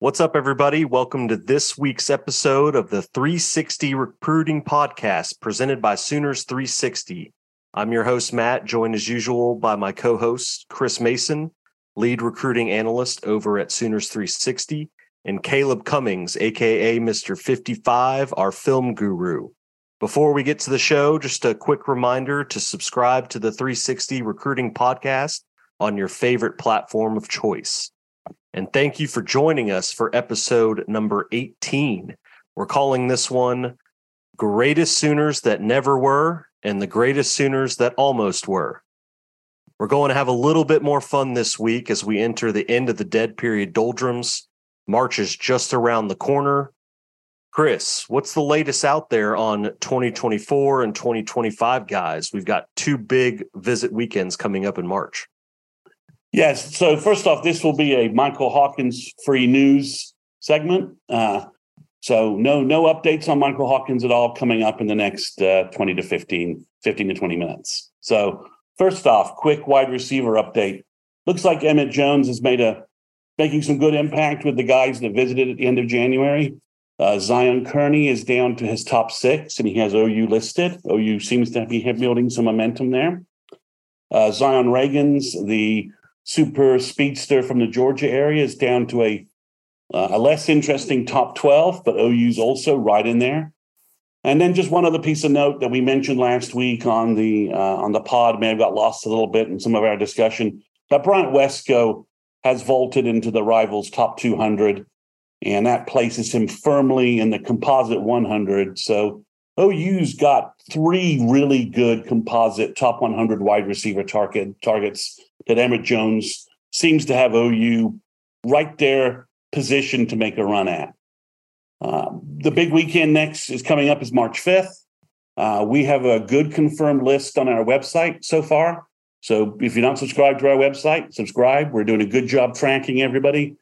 What's up, everybody? Welcome to this week's episode of the 360 Recruiting Podcast presented by Sooners 360. I'm your host, Matt, joined as usual by my co host, Chris Mason, lead recruiting analyst over at Sooners 360, and Caleb Cummings, aka Mr. 55, our film guru. Before we get to the show, just a quick reminder to subscribe to the 360 Recruiting Podcast on your favorite platform of choice. And thank you for joining us for episode number 18. We're calling this one Greatest Sooners That Never Were and the Greatest Sooners That Almost Were. We're going to have a little bit more fun this week as we enter the end of the dead period doldrums. March is just around the corner. Chris, what's the latest out there on 2024 and 2025 guys? We've got two big visit weekends coming up in March. Yes. So first off, this will be a Michael Hawkins free news segment. Uh, so no no updates on Michael Hawkins at all coming up in the next uh, 20 to 15, 15 to 20 minutes. So first off, quick wide receiver update. Looks like Emmett Jones has made a making some good impact with the guys that visited at the end of January. Uh, Zion Kearney is down to his top six, and he has OU listed. OU seems to be building some momentum there. Uh, Zion Reagans, the super speedster from the Georgia area is down to a uh, a less interesting top 12, but OU's also right in there. And then just one other piece of note that we mentioned last week on the uh, on the pod may have got lost a little bit in some of our discussion. But Bryant Wesco has vaulted into the rivals top 200, and that places him firmly in the composite 100. So OU's got three really good composite top 100 wide receiver target targets that Emmett Jones seems to have OU right there positioned to make a run at. Uh, the big weekend next is coming up is March 5th. Uh, we have a good confirmed list on our website so far. So if you're not subscribed to our website, subscribe. We're doing a good job tracking everybody.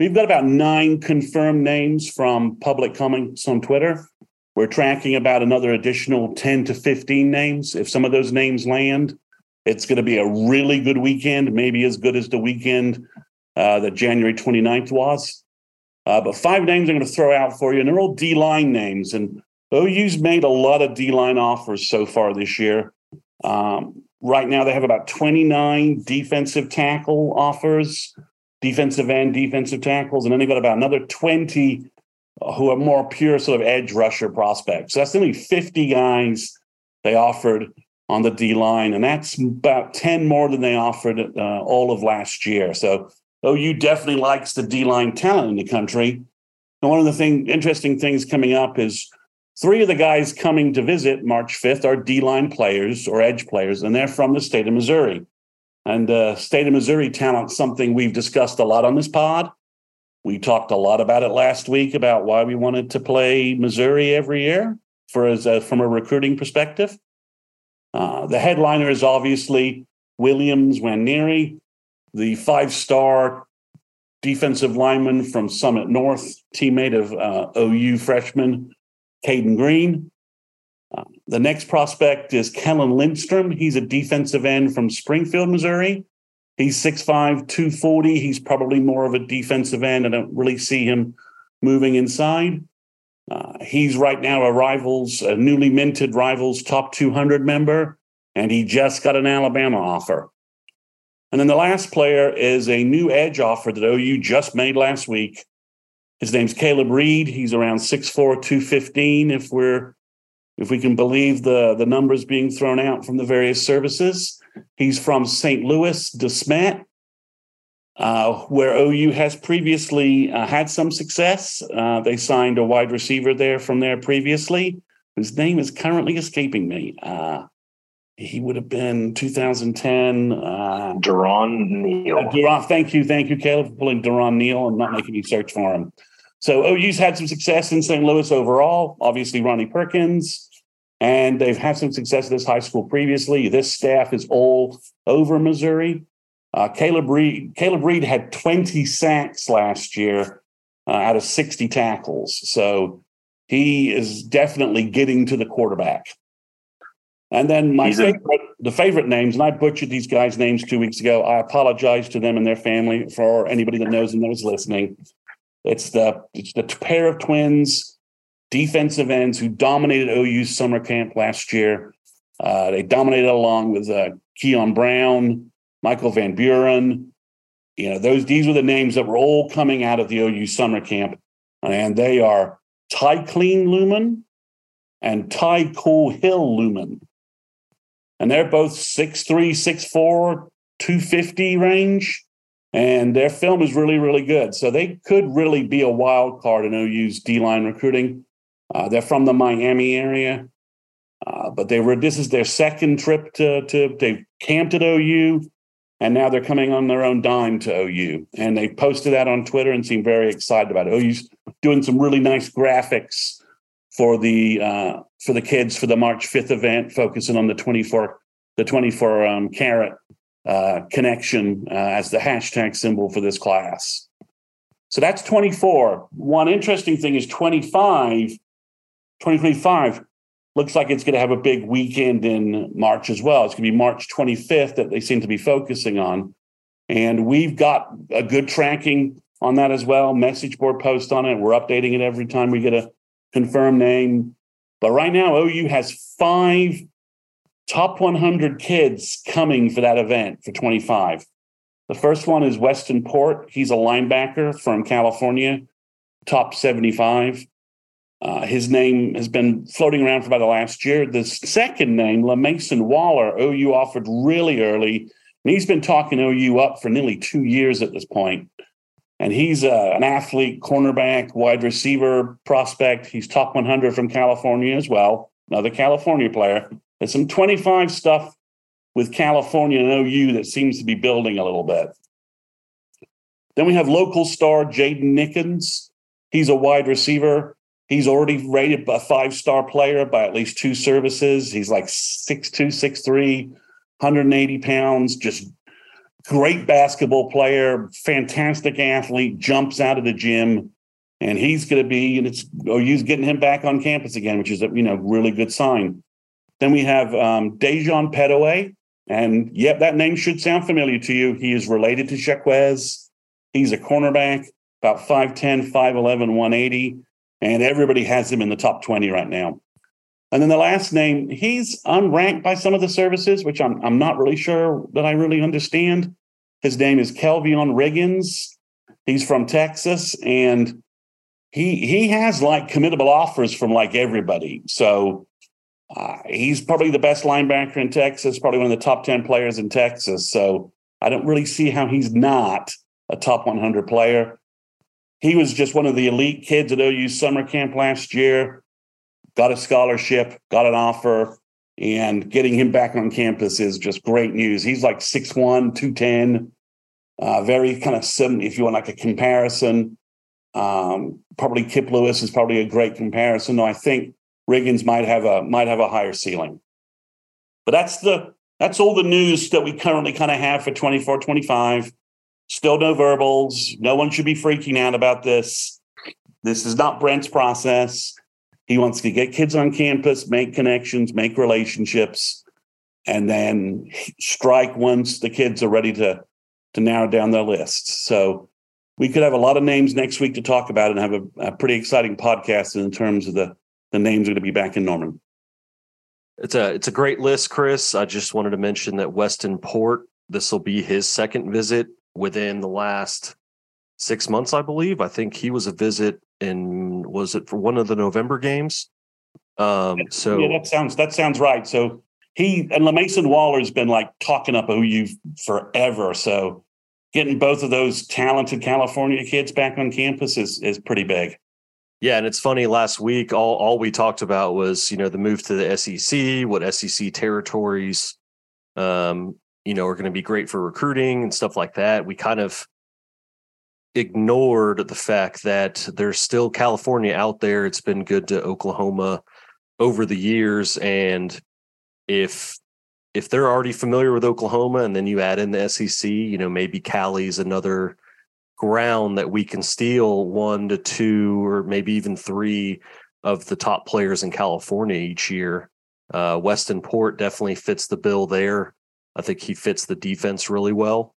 We've got about nine confirmed names from public comments on Twitter. We're tracking about another additional 10 to 15 names. If some of those names land, it's going to be a really good weekend, maybe as good as the weekend uh, that January 29th was. Uh, but five names I'm going to throw out for you, and they're all D line names. And OU's made a lot of D line offers so far this year. Um, right now, they have about 29 defensive tackle offers, defensive end, defensive tackles, and then they've got about another 20 who are more pure sort of edge rusher prospects. So that's nearly 50 guys they offered on the D line, and that's about 10 more than they offered uh, all of last year. So OU definitely likes the D line talent in the country. And one of the thing, interesting things coming up is three of the guys coming to visit March 5th are D line players or edge players, and they're from the state of Missouri. And uh, state of Missouri talent, something we've discussed a lot on this pod. We talked a lot about it last week about why we wanted to play Missouri every year for as a, from a recruiting perspective. Uh, the headliner is obviously Williams Nwaneri, the five star defensive lineman from Summit North, teammate of uh, OU freshman Caden Green. Uh, the next prospect is Kellen Lindstrom. He's a defensive end from Springfield, Missouri. He's 6'5, 240. He's probably more of a defensive end. I don't really see him moving inside. Uh, he's right now a Rivals, a newly minted Rivals top 200 member, and he just got an Alabama offer. And then the last player is a new edge offer that OU just made last week. His name's Caleb Reed. He's around 6'4, 215, if we're if we can believe the, the numbers being thrown out from the various services. He's from St. Louis, DeSmet, uh, where OU has previously uh, had some success. Uh, they signed a wide receiver there from there previously, whose name is currently escaping me. Uh, he would have been 2010. Uh, Durron Neal. Uh, Durron, thank you, thank you, Caleb, for pulling Durron Neal and not making me search for him. So OU's had some success in St. Louis overall. Obviously, Ronnie Perkins, and they've had some success at this high school previously. This staff is all over Missouri. Uh, Caleb Reed, Caleb Reed had 20 sacks last year uh, out of 60 tackles. So he is definitely getting to the quarterback. And then my favorite, the favorite names, and I butchered these guys' names two weeks ago. I apologize to them and their family for anybody that knows and knows listening. It's the it's the pair of twins, defensive ends who dominated OU's summer camp last year. Uh, they dominated along with uh, Keon Brown, Michael Van Buren. You know, those these were the names that were all coming out of the OU summer camp, and they are Ty Clean Lumen and Ty Cool Hill Lumen and they're both 6'3, 6'4, 250 range. And their film is really, really good. So they could really be a wild card in OU's D line recruiting. Uh, they're from the Miami area, uh, but they were. This is their second trip to to. They camped at OU, and now they're coming on their own dime to OU. And they posted that on Twitter and seem very excited about it. OU's doing some really nice graphics for the uh, for the kids for the March 5th event, focusing on the 24 the 24 um, carat uh, connection uh, as the hashtag symbol for this class. So that's 24. One interesting thing is 25, 2025 looks like it's going to have a big weekend in March as well. It's going to be March 25th that they seem to be focusing on. And we've got a good tracking on that as well. Message board post on it. We're updating it every time we get a confirmed name. But right now, OU has five top 100 kids coming for that event for 25. The first one is Weston Port. He's a linebacker from California, top 75. Uh, his name has been floating around for about the last year. The second name, Mason Waller, OU offered really early, and he's been talking OU up for nearly two years at this point. And he's uh, an athlete, cornerback, wide receiver prospect. He's top 100 from California as well, another California player. There's some 25 stuff with California and OU that seems to be building a little bit. Then we have local star Jaden Nickens. He's a wide receiver. He's already rated a five star player by at least two services. He's like 6'2, 6'3, 180 pounds, just great basketball player, fantastic athlete, jumps out of the gym. And he's going to be, and it's OU's getting him back on campus again, which is a you know really good sign. Then we have um, Dejon Petaway. And yep, that name should sound familiar to you. He is related to Jaquez. He's a cornerback, about 5'10, 5'11, 180. And everybody has him in the top 20 right now. And then the last name, he's unranked by some of the services, which I'm, I'm not really sure that I really understand. His name is Kelvion Riggins. He's from Texas, and he he has like committable offers from like everybody. So uh, he's probably the best linebacker in Texas, probably one of the top 10 players in Texas. So I don't really see how he's not a top 100 player. He was just one of the elite kids at OU summer camp last year, got a scholarship, got an offer, and getting him back on campus is just great news. He's like 6'1, 210, uh, very kind of sim, if you want like a comparison. Um, probably Kip Lewis is probably a great comparison. Though I think Riggins might have a might have a higher ceiling. But that's the that's all the news that we currently kind of have for 24 25. Still no verbals. No one should be freaking out about this. This is not Brent's process. He wants to get kids on campus, make connections, make relationships, and then strike once the kids are ready to to narrow down their lists. So we could have a lot of names next week to talk about and have a, a pretty exciting podcast in terms of the the names are going to be back in Norman. It's a it's a great list, Chris. I just wanted to mention that Weston Port. This will be his second visit within the last six months, I believe. I think he was a visit in was it for one of the November games? Um, so yeah, that sounds that sounds right. So he and Mason Waller's been like talking up OU forever. So getting both of those talented California kids back on campus is is pretty big. Yeah, and it's funny. Last week, all all we talked about was you know the move to the SEC, what SEC territories, um, you know, are going to be great for recruiting and stuff like that. We kind of ignored the fact that there's still California out there. It's been good to Oklahoma over the years, and if if they're already familiar with Oklahoma and then you add in the SEC, you know, maybe Cali's another ground that we can steal one to two or maybe even three of the top players in California each year. Uh, Weston Port definitely fits the bill there. I think he fits the defense really well.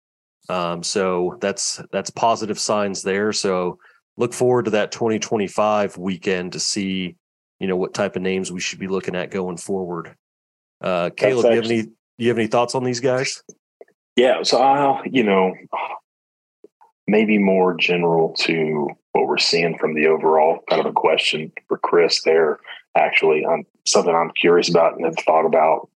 Um, so that's that's positive signs there. So look forward to that 2025 weekend to see, you know, what type of names we should be looking at going forward. Uh, Caleb, do you have any do you have any thoughts on these guys? Yeah, so I'll you know maybe more general to what we're seeing from the overall kind of a question for Chris there. Actually, um, something I'm curious about and have thought about,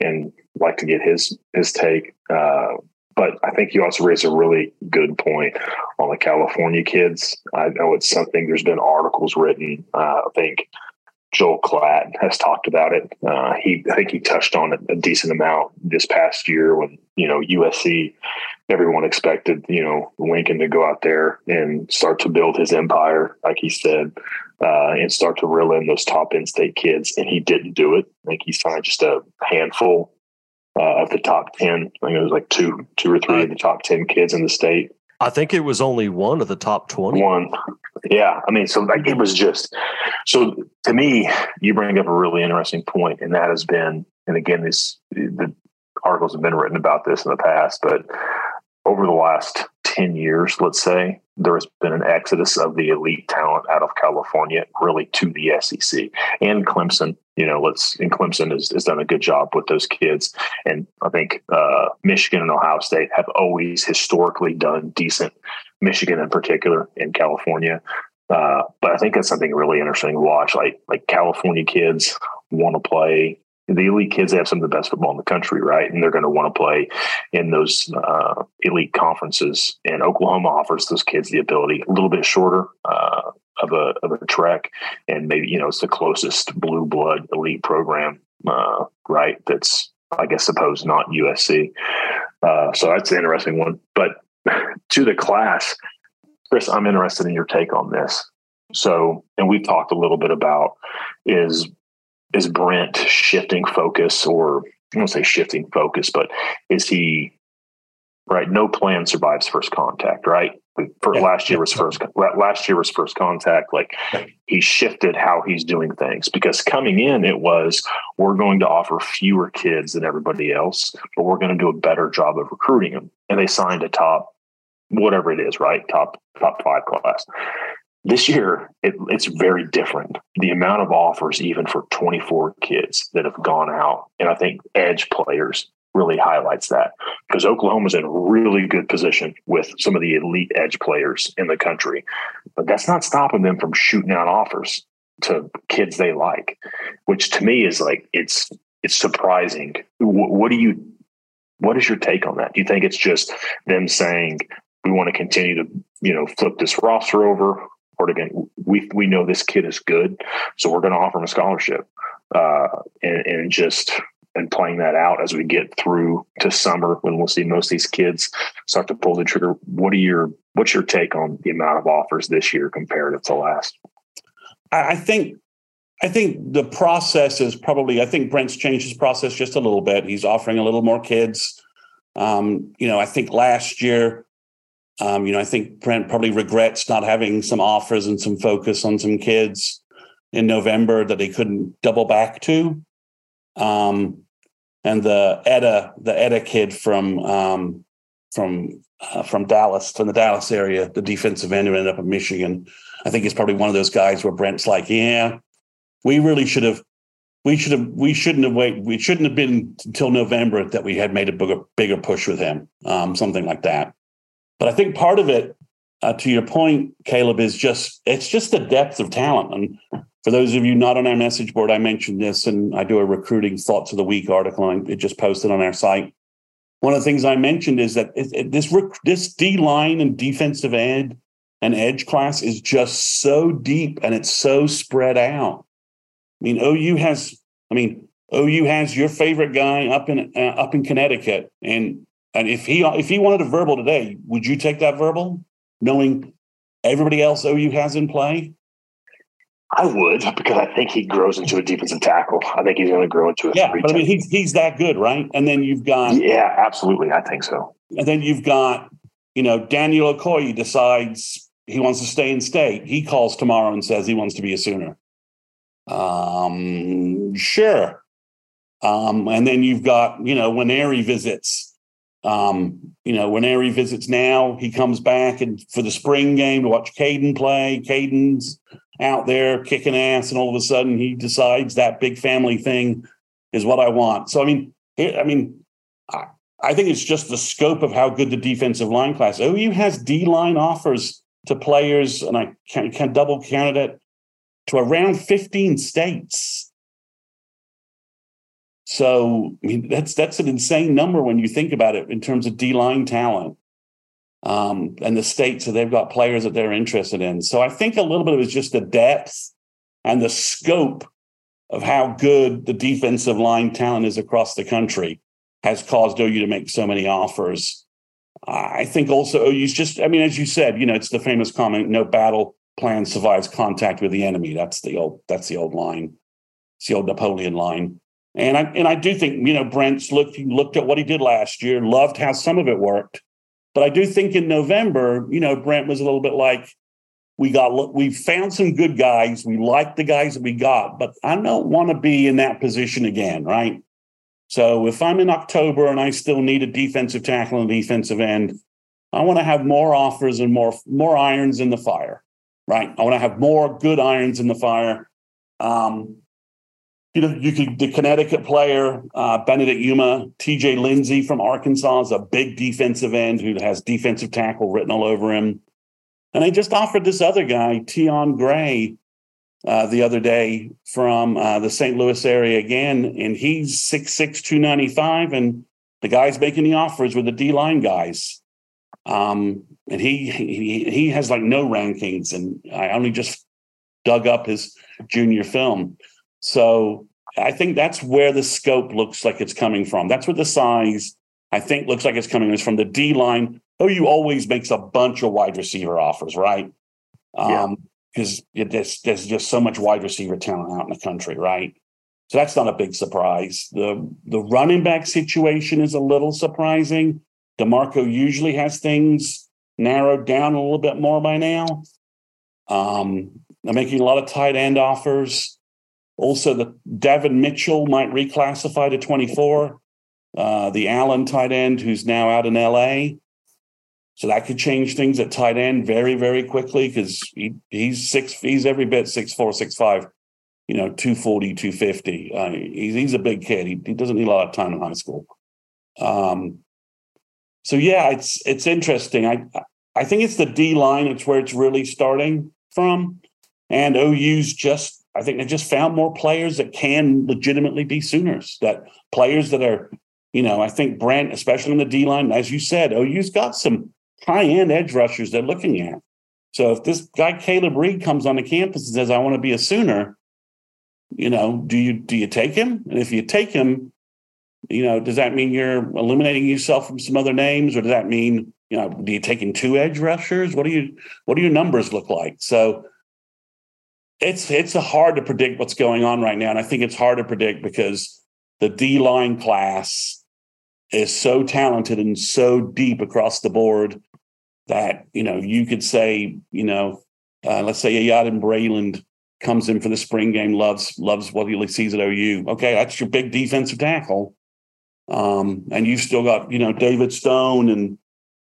and like to get his his take. Uh, but I think you also raised a really good point on the California kids. I know it's something. There's been articles written. Uh, I think Joel Klatt has talked about it. Uh, he, I think he touched on it a decent amount this past year when you know USC. Everyone expected you know Lincoln to go out there and start to build his empire, like he said, uh, and start to reel in those top in-state kids, and he didn't do it. I think he signed just a handful uh, of the top ten. I think it was like two, two or three of the top ten kids in the state. I think it was only one of the top 20. One. Yeah. I mean, so like it was just, so to me, you bring up a really interesting point, and that has been, and again, this, the articles have been written about this in the past, but over the last 10 years, let's say, there has been an exodus of the elite talent out of California, really to the SEC and Clemson. You know, let's and Clemson has, has done a good job with those kids, and I think uh, Michigan and Ohio State have always historically done decent. Michigan, in particular, in California, uh, but I think that's something really interesting to watch. Like like California kids want to play the elite kids have some of the best football in the country, right? And they're going to want to play in those uh, elite conferences. And Oklahoma offers those kids the ability a little bit shorter uh, of a of a trek, and maybe you know it's the closest blue blood elite program, uh, right? That's I guess suppose not USC. Uh, so that's an interesting one. But to the class, Chris, I'm interested in your take on this. So, and we've talked a little bit about is is Brent shifting focus or I don't say shifting focus, but is he right? No plan survives first contact, right? For yeah, last year was first last year was first contact. Like he shifted how he's doing things because coming in it was we're going to offer fewer kids than everybody else, but we're going to do a better job of recruiting them. And they signed a top whatever it is, right? Top top five class. This year, it, it's very different. The amount of offers, even for 24 kids that have gone out, and I think edge players really highlights that because Oklahoma's in a really good position with some of the elite edge players in the country. But that's not stopping them from shooting out offers to kids they like, which to me is like it's it's surprising. What, what do you what is your take on that? Do you think it's just them saying we want to continue to you know flip this roster over? Again, we we know this kid is good, so we're going to offer him a scholarship, uh, and, and just and playing that out as we get through to summer when we'll see most of these kids start to pull the trigger. What are your what's your take on the amount of offers this year comparative to last? I think I think the process is probably I think Brent's changed his process just a little bit. He's offering a little more kids. Um, you know, I think last year Um, you know, I think Brent probably regrets not having some offers and some focus on some kids in November that they couldn't double back to. Um, and the Etta, the Etta kid from um, from uh, from Dallas, from the Dallas area, the defensive end who ended up in Michigan. I think he's probably one of those guys where Brent's like, yeah, we really should have, we should have, we shouldn't have waited, we shouldn't have been until November that we had made a bigger, bigger push with him, um, something like that. But I think part of it, uh, to your point, Caleb, is just it's just the depth of talent. And for those of you not on our message board, I mentioned this, and I do a recruiting thoughts of the week article, and it just posted on our site one of the things I mentioned is that it, it, this this D line and defensive end and edge class is just so deep and it's so spread out. I mean, OU has, I mean, OU has your favorite guy up in uh, up in Connecticut, and and if he if he wanted a verbal today, would you take that verbal, knowing everybody else OU has in play? I would because I think he grows into a defensive tackle. I think he's going to grow into a yeah. But I mean, he's he's that good, right? And then you've got yeah, absolutely. I think so. And then you've got you know Daniel Okoye decides he wants to stay in state. He calls tomorrow and says he wants to be a Sooner. Um, sure. Um, and then you've got you know Nwaneri visits. Um, you know, Nwaneri visits now, he comes back and for the spring game to watch Caden play. Caden's out there kicking ass, and all of a sudden he decides that big family thing is what I want. So I mean, I mean, I, I think it's just the scope of how good the defensive line class. OU has D line offers to players, and I can, can double count it to around 15 states. So I mean, that's that's an insane number when you think about it in terms of D line talent um, and the states that they've got players that they're interested in. So I think a little bit of it is just the depth and the scope of how good the defensive line talent is across the country has caused OU to make so many offers. I think also OU's just, I mean, as you said, you know, it's the famous comment, no battle plan survives contact with the enemy. That's the old, that's the old line. It's the old Napoleon line. And I and I do think, you know, Brent's looked looked at what he did last year, loved how some of it worked. But I do think in November, you know, Brent was a little bit like, we got we found some good guys. We like the guys that we got, but I don't want to be in that position again, right? So if I'm in October and I still need a defensive tackle and defensive end, I want to have more offers and more more irons in the fire, right? I want to have more good irons in the fire. Um, you know, you could the Connecticut player uh, Benedict Umeh, T.J. Lindsey from Arkansas is a big defensive end who has defensive tackle written all over him, and I just offered this other guy, Tion Gray, uh, the other day from uh, the St. Louis area again, and he's six six two ninety five, and the guys making the offers were the D line guys. Um, and he, he he has like no rankings, and I only just dug up his junior film. So I think that's where the scope looks like it's coming from. That's where the size I think looks like it's coming is from the D line. OU always makes a bunch of wide receiver offers, right? Um, because there's, there's just so much wide receiver talent out in the country, right? So that's not a big surprise. The the running back situation is a little surprising. DeMarco usually has things narrowed down a little bit more by now. Um, they're making a lot of tight end offers. Also, the Devin Mitchell might reclassify to 24. Uh, the Allen tight end, who's now out in LA. So that could change things at tight end very, very quickly because he, he's six, he's every bit six four, six five, you know, 240, 250. Uh, he's, he's a big kid. He, he doesn't need a lot of time in high school. Um, so yeah, it's it's interesting. I I think it's the D line. It's where it's really starting from, and OU's just I think they just found more players that can legitimately be Sooners. That players that are, you know, I think Brent, especially in the D line, as you said, OU's got some high end edge rushers they're looking at. So if this guy Caleb Reed comes on the campus and says, "I want to be a Sooner," you know, do you do you take him? And if you take him, you know, does that mean you're eliminating yourself from some other names, or does that mean you know, do you taking two edge rushers? What do you what do your numbers look like? So it's it's hard to predict what's going on right now, and I think it's hard to predict because the D line class is so talented and so deep across the board that you know you could say you know uh, let's say Yaden Breland comes in for the spring game, loves loves what he sees at OU. Okay, that's your big defensive tackle. Um, and you've still got, you know, David Stone and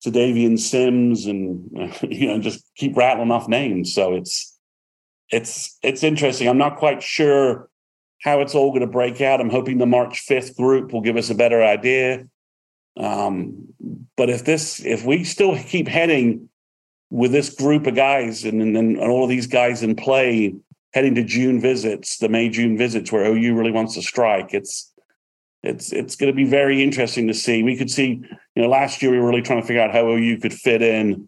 Sadavian Sims and you know, just keep rattling off names. So it's it's it's interesting. I'm not quite sure how it's all going to break out. I'm hoping the March 5th group will give us a better idea. Um, but if this if we still keep heading with this group of guys and, and, and all of these guys in play heading to June visits, the May June visits where OU really wants to strike, it's it's it's going to be very interesting to see. We could see, you know, last year we were really trying to figure out how OU could fit in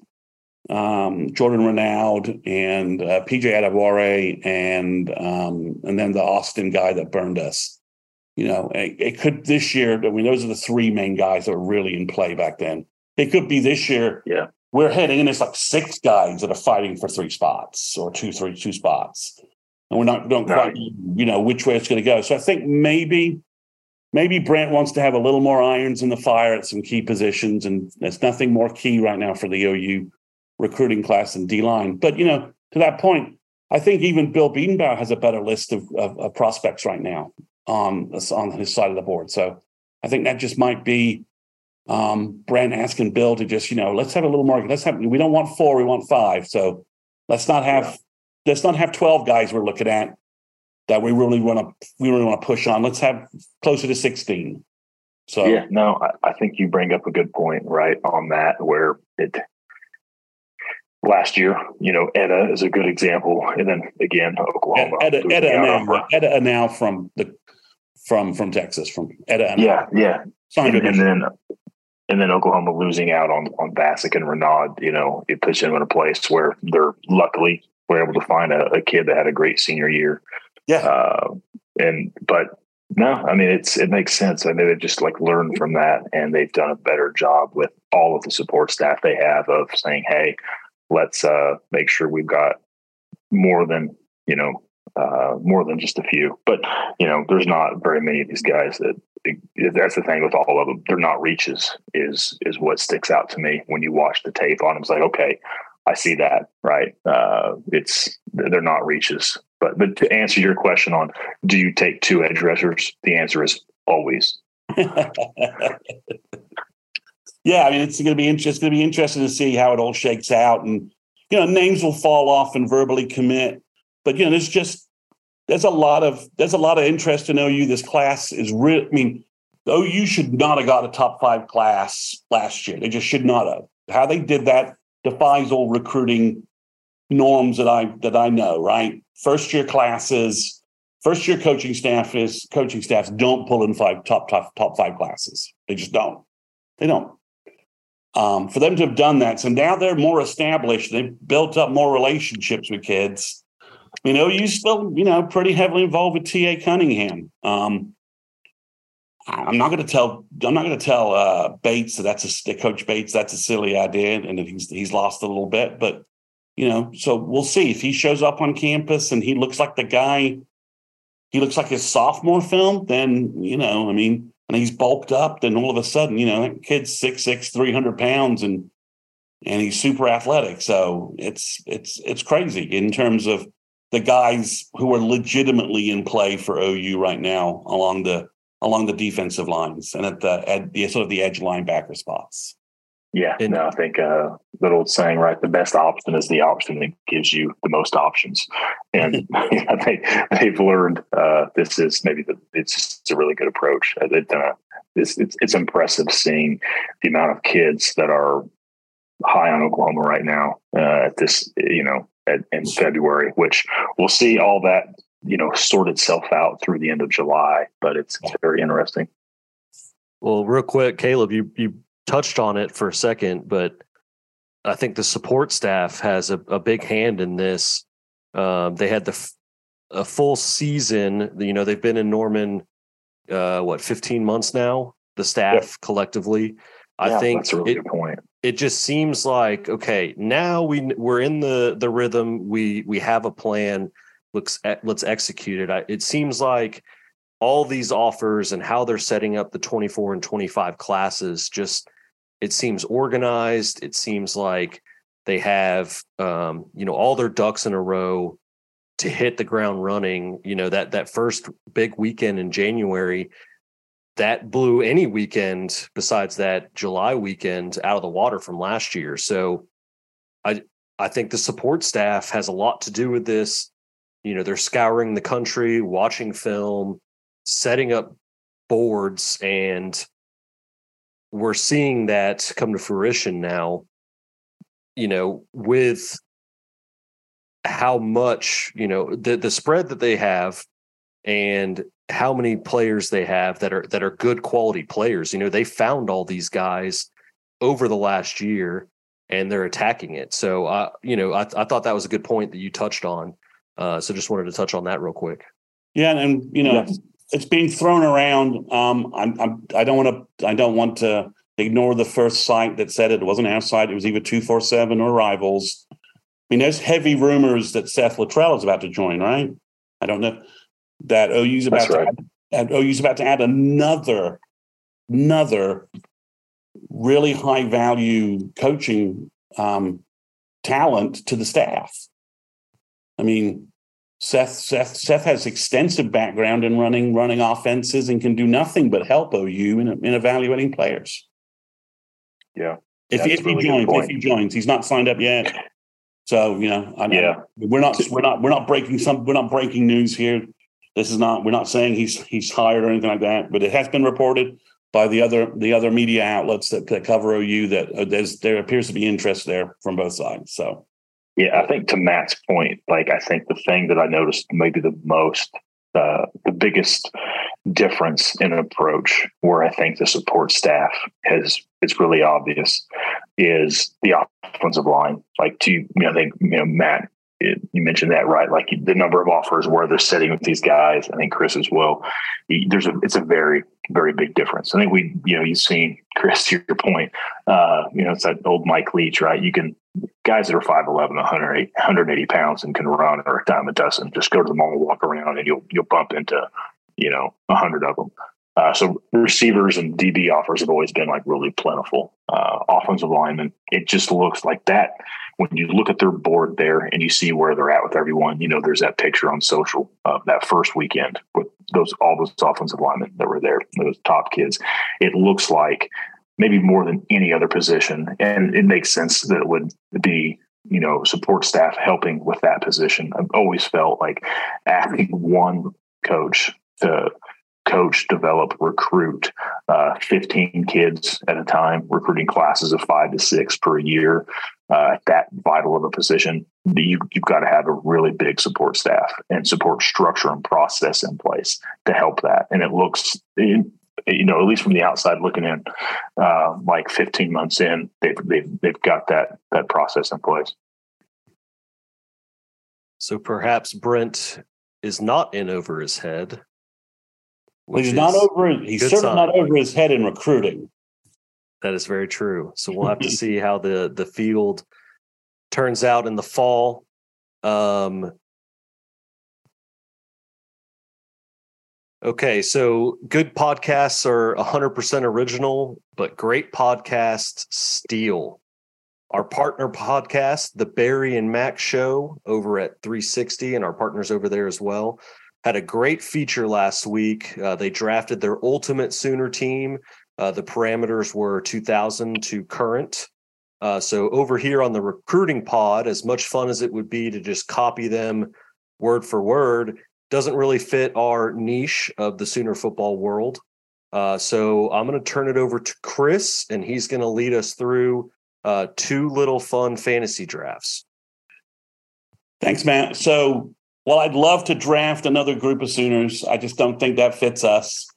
um, Jordan Renaud and uh, PJ Adebawore and um, and then the Austin guy that burned us. You know, it, it, could this year. I mean, those are the three main guys that were really in play back then. It could be this year. Yeah, we're heading and it's like six guys that are fighting for three spots or two, three, two spots, and we're not don't quite you know which way it's going to go. So I think maybe maybe Brent wants to have a little more irons in the fire at some key positions, and there's nothing more key right now for the OU recruiting class and D line. But you know, to that point, I think even Bill Bedenbaugh has a better list of, of, of prospects right now on on his side of the board. So I think that just might be um, Brent asking Bill to just you know let's have a little more. Let's have we don't want four, we want five. So let's not have yeah. let's not have twelve guys we're looking at that we really want to we really want to push on. Let's have closer to sixteen. So yeah, no, I, I think you bring up a good point right on that where it last year, you know, Etta is a good example, and then again Oklahoma. Etta, Etta now, Etta from the from from Texas from Etta. Yeah, yeah, and, and then and then Oklahoma losing out on on Bassick and Renaud, you know, it puts them in a place where they're luckily were able to find a, a kid that had a great senior year yeah. Uh, and but no, I mean it's it makes sense. I mean they just like learned from that, and they've done a better job with all of the support staff they have of saying, "Hey, let's uh, make sure we've got more than you know uh, more than just a few." But you know, there's not very many of these guys that. That's the thing with all of them. They're not reaches. Is is what sticks out to me when you watch the tape on them. It's like, okay, I see that. Right? Uh, it's they're not reaches. But but to answer your question on do you take two edge rushers, the answer is always. yeah, I mean it's going to be it's going to be interesting to see how it all shakes out, and you know names will fall off and verbally commit, but you know there's just there's a lot of there's a lot of interest in OU. This class is real. I mean, OU should not have got a top five class last year. They just should not have. How they did that defies all recruiting norms that I that I know. Right, first year classes, first year coaching staff is coaching staffs don't pull in five top top top five classes. They just don't. They don't. Um, for them to have done that, so now they're more established. They've built up more relationships with kids. You know, you still, you know, pretty heavily involved with T.A. Cunningham. Um, I'm not going to tell. I'm not going to tell uh, Bates that that's a Coach Bates that's a silly idea, and that he's he's lost a little bit. But you know, so we'll see if he shows up on campus and he looks like the guy, he looks like his sophomore film, then, you know, I mean, and he's bulked up, then all of a sudden, you know, that kid's six six, three hundred pounds and and he's super athletic. So it's it's it's crazy in terms of the guys who are legitimately in play for OU right now along the along the defensive lines and at the at the sort of the edge linebacker spots. Yeah, and, no, I think uh, that old saying, right? The best option is the option that gives you the most options, and they they've learned uh, this is maybe the, it's just a really good approach. Uh, uh, it's, it's it's impressive seeing the amount of kids that are high on Oklahoma right now uh, at this, you know, at, in February, which we'll see all that you know sort itself out through the end of July, but it's, it's very interesting. Well, real quick, Caleb, you you touched on it for a second, but I think the support staff has a, a big hand in this. Um, they had the a full season. You know, they've been in Norman, uh, what, 15 months now. The staff yep. collectively. I think that's a really it. It just seems like okay, now we we're in the the rhythm. We we have a plan. Let's let's execute it. I, it seems like all these offers and how they're setting up the 24 and 25 classes just it seems organized. It seems like they have um, you know all their ducks in a row to hit the ground running. You know that that first big weekend in January that blew any weekend besides that July weekend out of the water from last year. So I I think the support staff has a lot to do with this. You know, they're scouring the country, watching film, setting up boards and we're seeing that come to fruition now you know with how much you know the the spread that they have and how many players they have that are that are good quality players. You know they found all these guys over the last year and they're attacking it. So uh you know i, I thought that was a good point that you touched on. Uh so just wanted to touch on that real quick. Yeah and you know it's being thrown around um i'm, I'm i don't want to i don't want to ignore the first site that said it. it wasn't our site it was either 247 or rivals i mean there's heavy rumors that seth littrell is about to join right i don't know that OU's about That's to right. add, OU's about to add another another really high value coaching um, talent to the staff. I mean, Seth Seth Seth has extensive background in running running offenses and can do nothing but help OU in, in evaluating players. Yeah. If, if he joins, if he joins, he's not signed up yet. So you know, I, yeah, we're not we're not we're not breaking some we're not breaking news here. This is not. We're not saying he's he's hired or anything like that, but it has been reported by the other the other media outlets that, that cover OU that uh, there's there appears to be interest there from both sides. So, yeah, I think to Matt's point, like I think the thing that I noticed maybe the most, uh, the biggest difference in approach, where I think the support staff has it's really obvious, is the offensive line. Like to you know, I think you know Matt it, you mentioned that right? Like the number of offers where they're sitting with these guys i think chris as well. There's a it's a very very big difference. I think we you know you've seen chris to your point uh you know it's that old mike leach right? You can guys that are 5'11 180, 180 pounds and can run or a dime a dozen just go to the mall and walk around and you'll you'll bump into you know a hundred of them uh, so receivers and DB offers have always been like really plentiful. Uh, offensive linemen, it just looks like that when you look at their board there and you see where they're at with everyone, you know, there's that picture on social of that first weekend with those all those offensive linemen that were there, those top kids. It looks like maybe more than any other position, and it makes sense that it would be you know support staff helping with that position. I've always felt like adding one coach to coach, develop, recruit uh, 15 kids at a time, recruiting classes of five to six per year. Uh, that vital of a position, you, you've got to have a really big support staff and support structure and process in place to help that. And it looks, you know, at least from the outside looking in, uh, like 15 months in, they've, they've, they've got that, that process in place. So perhaps Brent is not in over his head he's not over. He's certainly sign. not over his head in recruiting. That is very true. So we'll have to see how the the field turns out in the fall. Um, okay, so good podcasts are 100% original, but great podcasts steal. Our partner podcast, The Barry and Mac Show, over at 360, and our partners over there as well had a great feature last week. Uh, they drafted their ultimate Sooner team. Uh, the parameters were 2000 to current. Uh, so over here on the recruiting pod, as much fun as it would be to just copy them word for word, doesn't really fit our niche of the Sooner football world. Uh, so I'm going to turn it over to Chris, and he's going to lead us through uh, two little fun fantasy drafts. Thanks, Matt. So well, I'd love to draft another group of Sooners. I just don't think that fits us.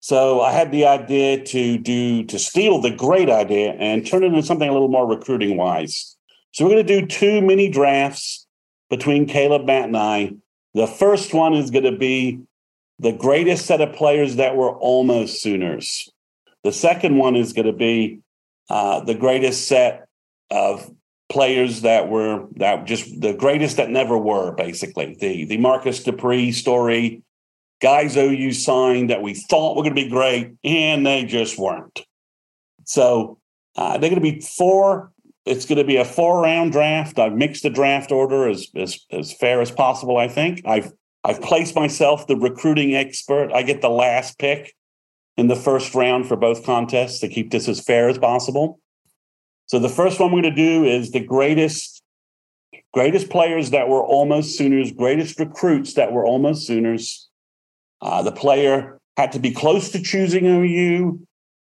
So I had the idea to do to steal the great idea and turn it into something a little more recruiting wise. So we're going to do two mini drafts between Caleb, Matt, and I. The first one is going to be the greatest set of players that were almost Sooners. The second one is going to be uh, the greatest set of players that were that just the greatest that never were, basically. The the Marcus Dupree story, guys OU signed that we thought were going to be great, and they just weren't. So Uh, they're going to be four. It's going to be a four round draft. I've mixed the draft order as, as as fair as possible. I think I've I've placed myself the recruiting expert. I get the last pick in the first round for both contests to keep this as fair as possible. So the first one we're going to do is the greatest greatest players that were almost Sooners, greatest recruits that were almost Sooners. Uh, the player had to be close to choosing OU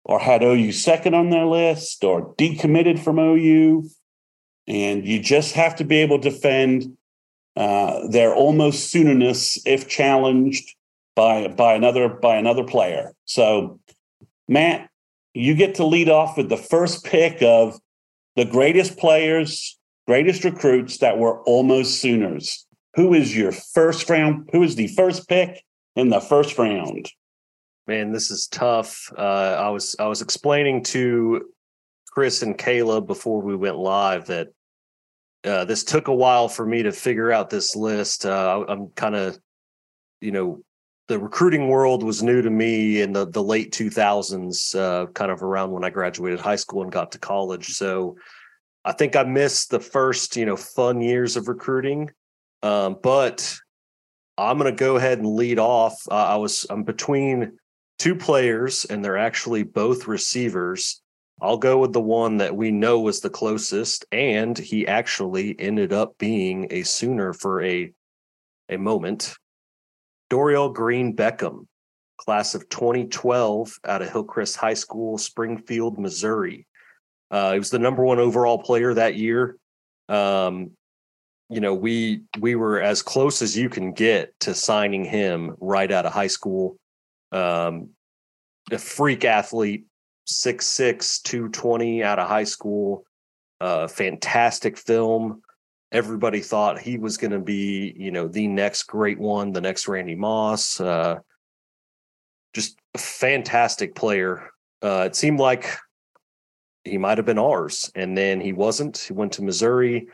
or had OU second on their list or decommitted from OU. And you just have to be able to defend uh, their almost Soonerness if challenged by by another by another player. So, Matt, you get to lead off with the first pick of the greatest players, greatest recruits that were almost Sooners. Who is your first round? Who is the first pick in the first round? Man, this is tough. Uh, I was I was explaining to Chris and Caleb before we went live that uh, this took a while for me to figure out this list. Uh, I'm kind of, you know, the recruiting world was new to me in the the late 2000s, uh, kind of around when I graduated high school and got to college. So I think I missed the first, you know, fun years of recruiting. Um, but I'm going to go ahead and lead off. Uh, I was I'm between two players, and they're actually both receivers. I'll go with the one that we know was the closest, and he actually ended up being a Sooner for a a moment. Dorial Green Beckham, class of 2012 out of Hillcrest High School, Springfield, Missouri. Uh, he was the number one overall player that year. Um, you know, we we were as close as you can get to signing him right out of high school. Um, a freak athlete, 6'6", 220 out of high school. Uh, fantastic film everybody thought he was going to be, you know, the next great one, the next Randy Moss. Uh, just a fantastic player. Uh, it seemed like he might have been ours, and then he wasn't. He went to Missouri,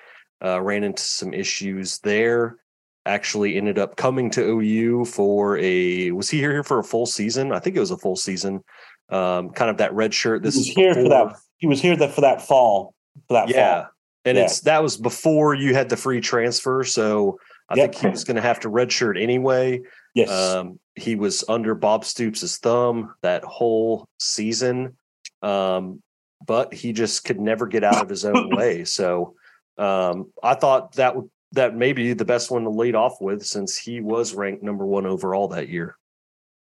uh, ran into some issues there. Actually, ended up coming to OU for a. Was he here for a full season? I think it was a full season. Um, kind of that red shirt. This he was here before. for that. He was here that for that fall. For that yeah. fall and yeah. it's that was before you had the free transfer. So I yep. think he was going to have to redshirt anyway. Yes. Um, he was under Bob Stoops' thumb that whole season. Um, but he just could never get out of his own way. So um, I thought that would that may be the best one to lead off with since he was ranked number one overall that year.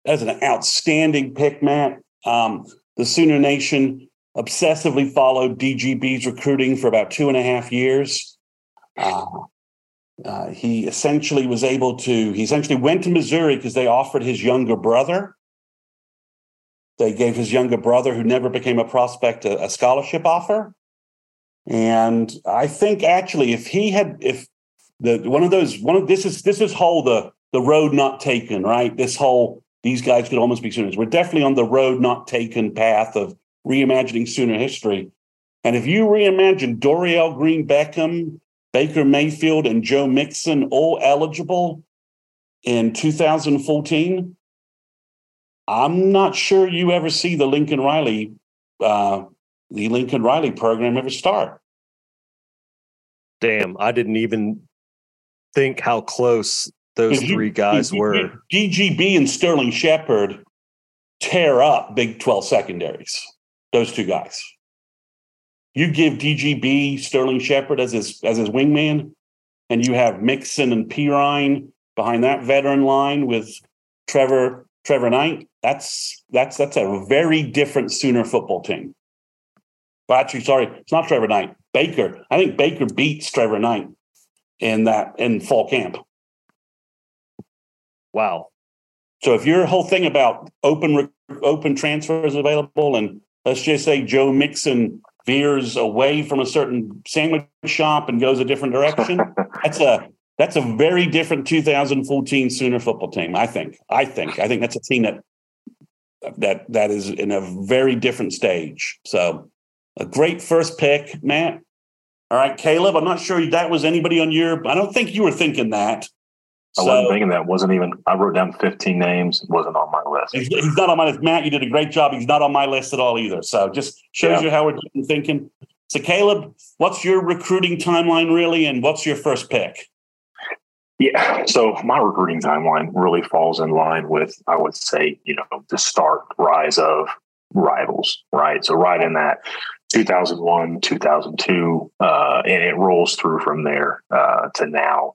That's an outstanding pick, Matt. Um, the Sooner Nation obsessively followed DGB's recruiting for about two and a half years. Uh, uh, he essentially was able to, he essentially went to Missouri because they offered his younger brother. They gave his younger brother, who never became a prospect, a, a scholarship offer. And I think actually, if he had, if the one of those, one of this is this is whole the the road not taken, right? This whole these guys could almost be Sooners. We're definitely on the road not taken path of reimagining Sooner history. And if you reimagine Dorial Green Beckham, Baker Mayfield, and Joe Mixon all eligible in 2014, I'm not sure you ever see the Lincoln Riley, uh, the Lincoln Riley program ever start. Damn, I didn't even think how close those three guys were. DGB and Sterling Shepard tear up Big 12 secondaries those two guys. You give DGB Sterling Shepard as his as his wingman, and you have Mixon and Perine behind that veteran line with Trevor Trevor Knight. That's that's that's a very different Sooner football team. Well, actually, sorry, it's not Trevor Knight. Baker. I think Baker beats Trevor Knight in that in fall camp. Wow. So if your whole thing about open open transfers available and let's just say Joe Mixon veers away from a certain sandwich shop and goes a different direction, that's a that's a very different 2014 Sooner football team. I think. I think. I think that's a team that that that is in a very different stage. So a great first pick, Matt. All right, Caleb. I'm not sure that was anybody on your. I don't think you were thinking that. I so, wasn't thinking that. wasn't even. I wrote down 15 names. wasn't on my list. He's, he's, not on my list. Matt, you did a great job. He's not on my list at all either. So just shows yeah. you how we're thinking. So Caleb, what's your recruiting timeline really, and what's your first pick? Yeah, so my recruiting timeline really falls in line with, I would say, you know, the start rise of rivals, right? So right in that 2001, 2002, uh, and it rolls through from there uh, to now.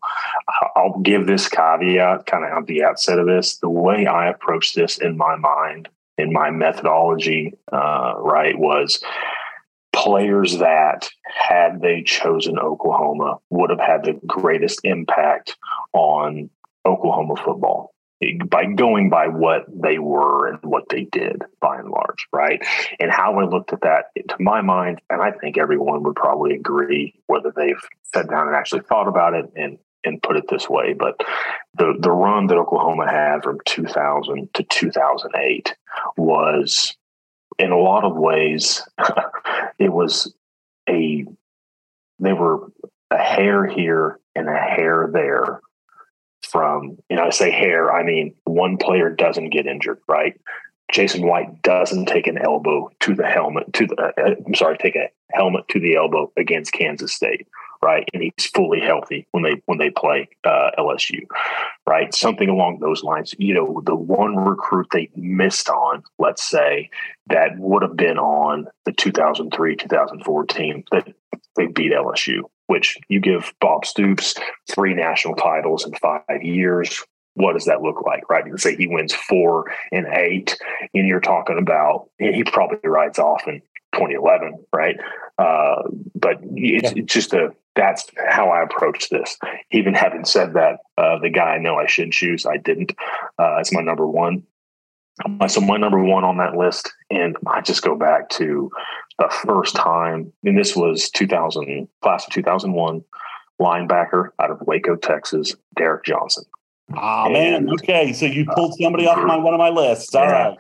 I'll give this caveat kind of at the outset of this. The way I approach this in my mind, in my methodology, uh, right, was players that, had they chosen Oklahoma, would have had the greatest impact on Oklahoma football by going by what they were and what they did by and large, right? And how I looked at that, to my mind, and I think everyone would probably agree, whether they've sat down and actually thought about it and and put it this way, but the the run that Oklahoma had from 2000 to 2008 was, in a lot of ways, it was a they were a hair here and a hair there from, you know, I say hair, I mean one player doesn't get injured, right? Jason White doesn't take an elbow to the helmet to the uh, I'm sorry, take a helmet to the elbow against Kansas State, right? And he's fully healthy when they when they play uh, LSU, right? Something along those lines. You know, the one recruit they missed on, let's say, that would have been on the 2003 2014 team that they beat LSU which you give Bob Stoops three national titles in five years. What does that look like, right? You can say he wins four and eight, and you're talking about he probably rides off in 2011, right? Uh, but it's, yeah. it's, just a that's how I approach this. Even having said that, uh, the guy I know I should choose, I didn't. Uh, it's my number one. So my number one on that list, and I just go back to the first time, and this was 2000, class of 2001, linebacker out of Waco, Texas, Derrick Johnson. Oh and, man, okay. So you pulled somebody off my one of my lists. All yeah. right.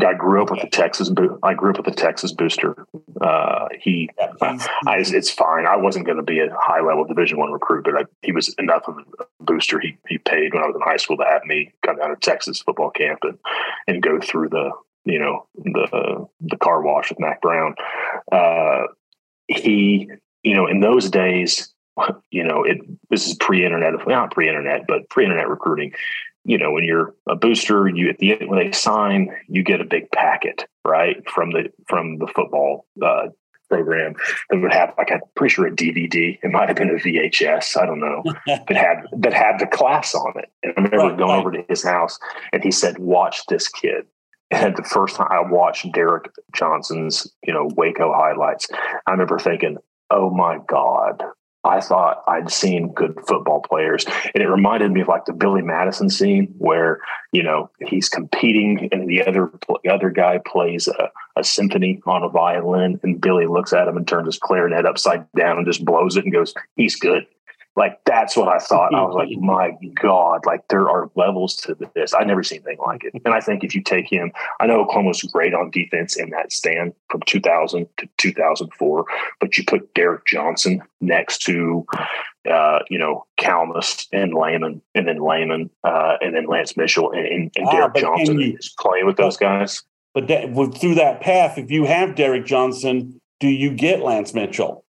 I grew up with the Texas. I grew up with the Texas booster. Uh, he, I, I, it's fine. I wasn't going to be a high level Division One recruit, but I, he was enough of a booster. He he paid when I was in high school to have me come down to Texas football camp and and go through the you know the the car wash with Mack Brown. Uh, he, you know, in those days, you know, it this is pre-internet, not pre-internet, but pre-internet recruiting you know, when you're a booster, you at the end when they sign, you get a big packet, right, from the from the football uh, program that would have like I'm pretty sure a DVD. It might have been a VHS. I don't know. that had that had the class on it. And I remember right, going right. over to his house and he said, "Watch this kid." And the first time I watched Derrick Johnson's, you know, Waco highlights, I remember thinking, "Oh my God, I thought I'd seen good football players. And it reminded me of like the Billy Madison scene where, you know, he's competing and the other the other guy plays a, a symphony on a violin and Billy looks at him and turns his clarinet upside down and just blows it and goes, he's good. Like that's what I thought. I was like, my God, like there are levels to this. I never seen anything like it. And I think if you take him, I know Oklahoma's great on defense in that stand from 2000 to 2004, but you put Derrick Johnson next to, uh, you know, Calmus and Lehman, and then Lehman, uh, and then Lance Mitchell, and, and, and ah, Derrick Johnson you, is playing with those guys. But that, through that path, if you have Derrick Johnson, do you get Lance Mitchell?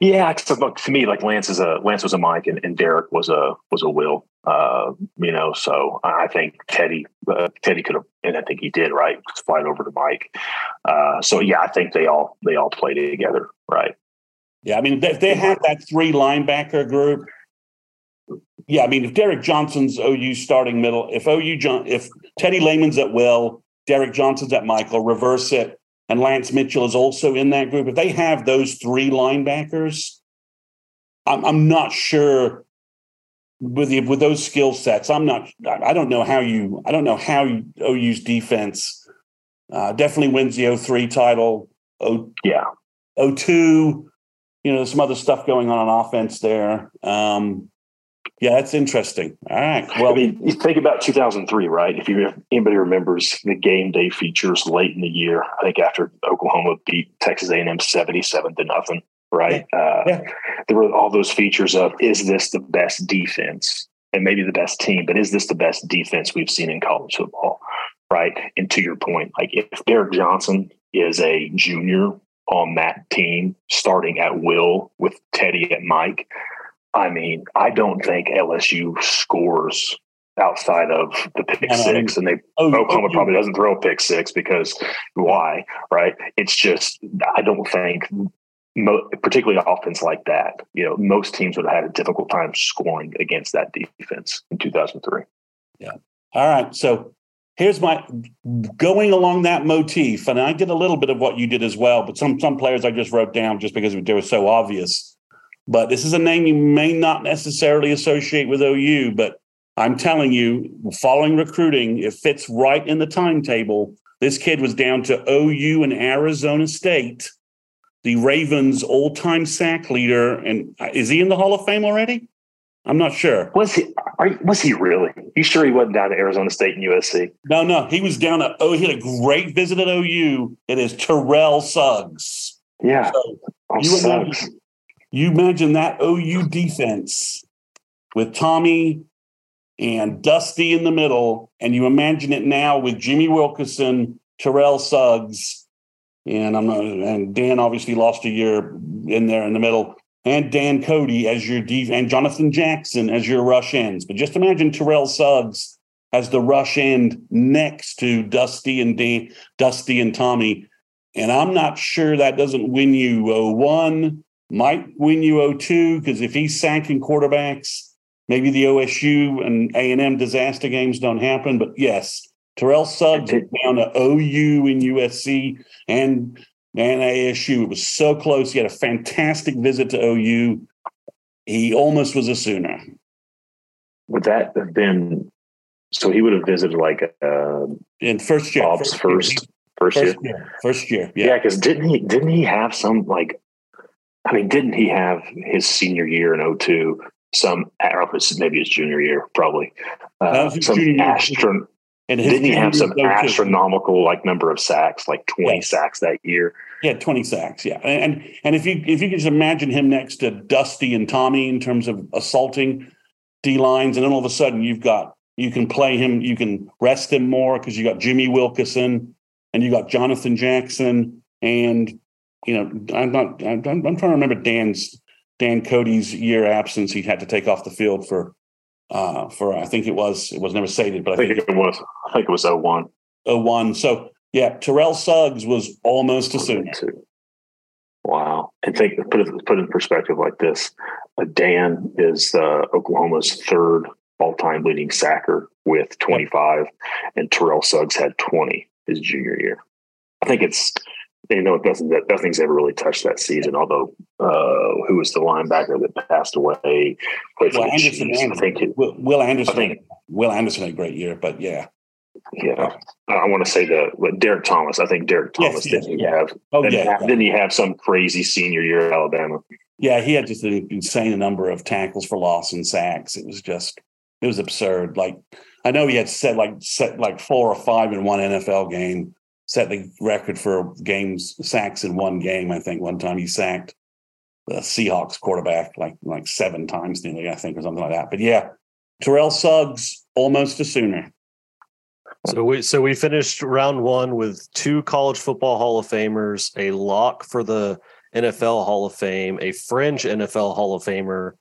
Yeah, look, to me, like Lance is a Lance was a Mike, and, and Derrick was a was a Will. Uh, you know, so I think Teddy uh, Teddy could have, and I think he did right, flying over to Mike. Uh, so yeah, I think they all they all played together, right? Yeah, I mean, if they had that three linebacker group, yeah, I mean, if Derrick Johnson's OU starting middle, if OU John, if Teddy Lehman's at Will, Derrick Johnson's at Michael, reverse it and Lance Mitchell is also in that group. If they have those three linebackers, I'm, I'm not sure with the, with those skill sets. I'm not. I don't know how you. I don't know how you, OU's defense uh, definitely wins the 03 title. Oh yeah, 02. You know, there's some other stuff going on on offense there. Um, yeah, that's interesting. All right. Well, I mean, you think about 2003, right? If you anybody remembers the game day features late in the year, I think after Oklahoma beat Texas A&M 77 to nothing, right? Yeah. Uh, yeah. There were all those features of is this the best defense and maybe the best team, but is this the best defense we've seen in college football? Right. And to your point, like if Derrick Johnson is a junior on that team starting at will with Teddy and Mike, I mean, I don't think LSU scores outside of the pick and six, and they oh, Oklahoma oh, probably doesn't throw a pick six because why? Right? It's just I don't think. Mo- particularly offense like that, you know, most teams would have had a difficult time scoring against that defense in 2003. Yeah. All right. So here's my going along that motif, and I did a little bit of what you did as well, but some some players I just wrote down just because they were so obvious. But this is a name you may not necessarily associate with OU, but I'm telling you, following recruiting, it fits right in the timetable. This kid was down to OU and Arizona State, the Ravens' all-time sack leader, and uh, is he in the Hall of Fame already? I'm not sure. Was he? Are, was he really? You sure he wasn't down to Arizona State and USC? No, no, he was down at. Oh, he had a great visit at OU. It is Terrell Suggs. Yeah, so oh, you, imagine, you imagine that OU defense with Tommy and Dusty in the middle, and you imagine it now with Jimmy Wilkerson, Terrell Suggs, and I'm not, and Dan obviously lost a year in there in the middle, and Dan Cody as your D, and Jonathan Jackson as your rush ends. But just imagine Terrell Suggs as the rush end next to Dusty and Dan, Dusty and Tommy. And I'm not sure that doesn't win you 01, might win you 02, because if he's sacking quarterbacks, Maybe the OSU and A and M disaster games don't happen, but yes, Terrell Suggs down to OU and USC and and ASU. It was so close. He had a fantastic visit to OU. He almost was a Sooner. Would that have been? So he would have visited like uh, in first year, Bob's first first, first year. year. first year. Yeah, because yeah, didn't he didn't he have some like? I mean, didn't he have his senior year in 02 some maybe his junior year, probably. Uh, some astron- and didn't he have some astronomical like number of sacks, like twenty yes. sacks that year? Yeah, twenty sacks. Yeah, and and if you if you can just imagine him next to Dusty and Tommy in terms of assaulting D lines, and then all of a sudden you've got you can play him, you can rest him more because you got Jimmy Wilkerson and you got Jonathan Jackson, and you know I'm not I'm, I'm trying to remember Dan's Dan Cody's year absence, he had to take off the field for uh for I think it was it was never stated, but I think, I think it was I think it was 01. 01. So yeah, Terrell Suggs was almost a sooner. Wow. And think put it put it in perspective like this. Uh, Dan is uh, Oklahoma's third all-time leading sacker with 25 and Terrell Suggs had 20 his junior year. I think it's you know, it doesn't that nothing's ever really touched that season. Although, uh, who was the linebacker that passed away? Will Anderson, I think it, Will, Will Anderson. I think, Will Anderson had a great year, but yeah, yeah. I want to say the Derrick Thomas. I think Derrick Thomas yes, didn't yes, he have? Oh didn't yeah, have, Didn't he have some crazy senior year at Alabama? Yeah, he had just an insane number of tackles for loss and sacks. It was just it was absurd. Like I know he had set like set like four or five in one NFL game set the record for games sacks in one game. I think one time he sacked the Seahawks quarterback like like seven times nearly, I think, or something like that. But yeah, Terrell Suggs almost a Sooner. So we so we finished round one with two college football Hall of Famers, a lock for the NFL Hall of Fame, a fringe NFL Hall of Famer,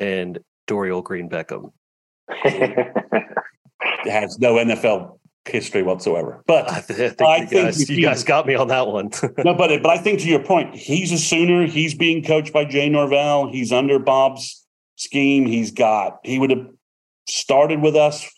and Dorial Green Beckham. has no NFL history whatsoever. But I, th- I think, you, guys, you guys got me on that one. no, but but I think to your point, he's a Sooner. He's being coached by Jay Norvell. He's under Bob's scheme. He's got he would have started with us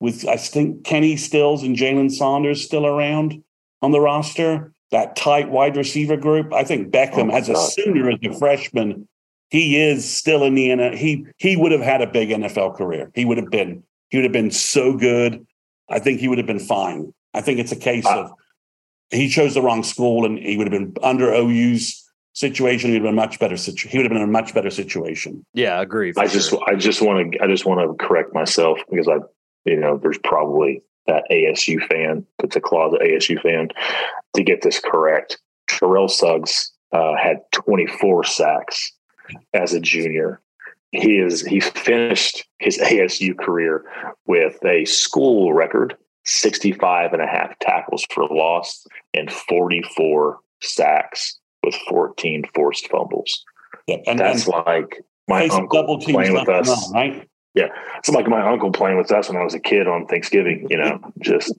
with I think Kenny Stills and Jalen Saunders still around on the roster. That tight wide receiver group. I think Beckham oh as a Sooner as a freshman. He is still in the NFL. He he would have had a big NFL career. He would have been he would have been so good I think he would have been fine. I think it's a case uh, of he chose the wrong school and he would have been under OU's situation. He'd have been much better. Situ- he would have been in a much better situation. Yeah, I agree. I just, I just want to, I just want to correct myself because I, you know, there's probably that ASU fan that's a closet ASU fan to get this correct. Terrell Suggs uh, had 24 sacks as a junior. He is he finished his ASU career with a school record 65 and a half tackles for loss and 44 sacks with 14 forced fumbles. Yeah, and That's and like my uncle playing with us. right, right? Yeah, it's like my uncle playing with us when I was a kid on Thanksgiving. You know, just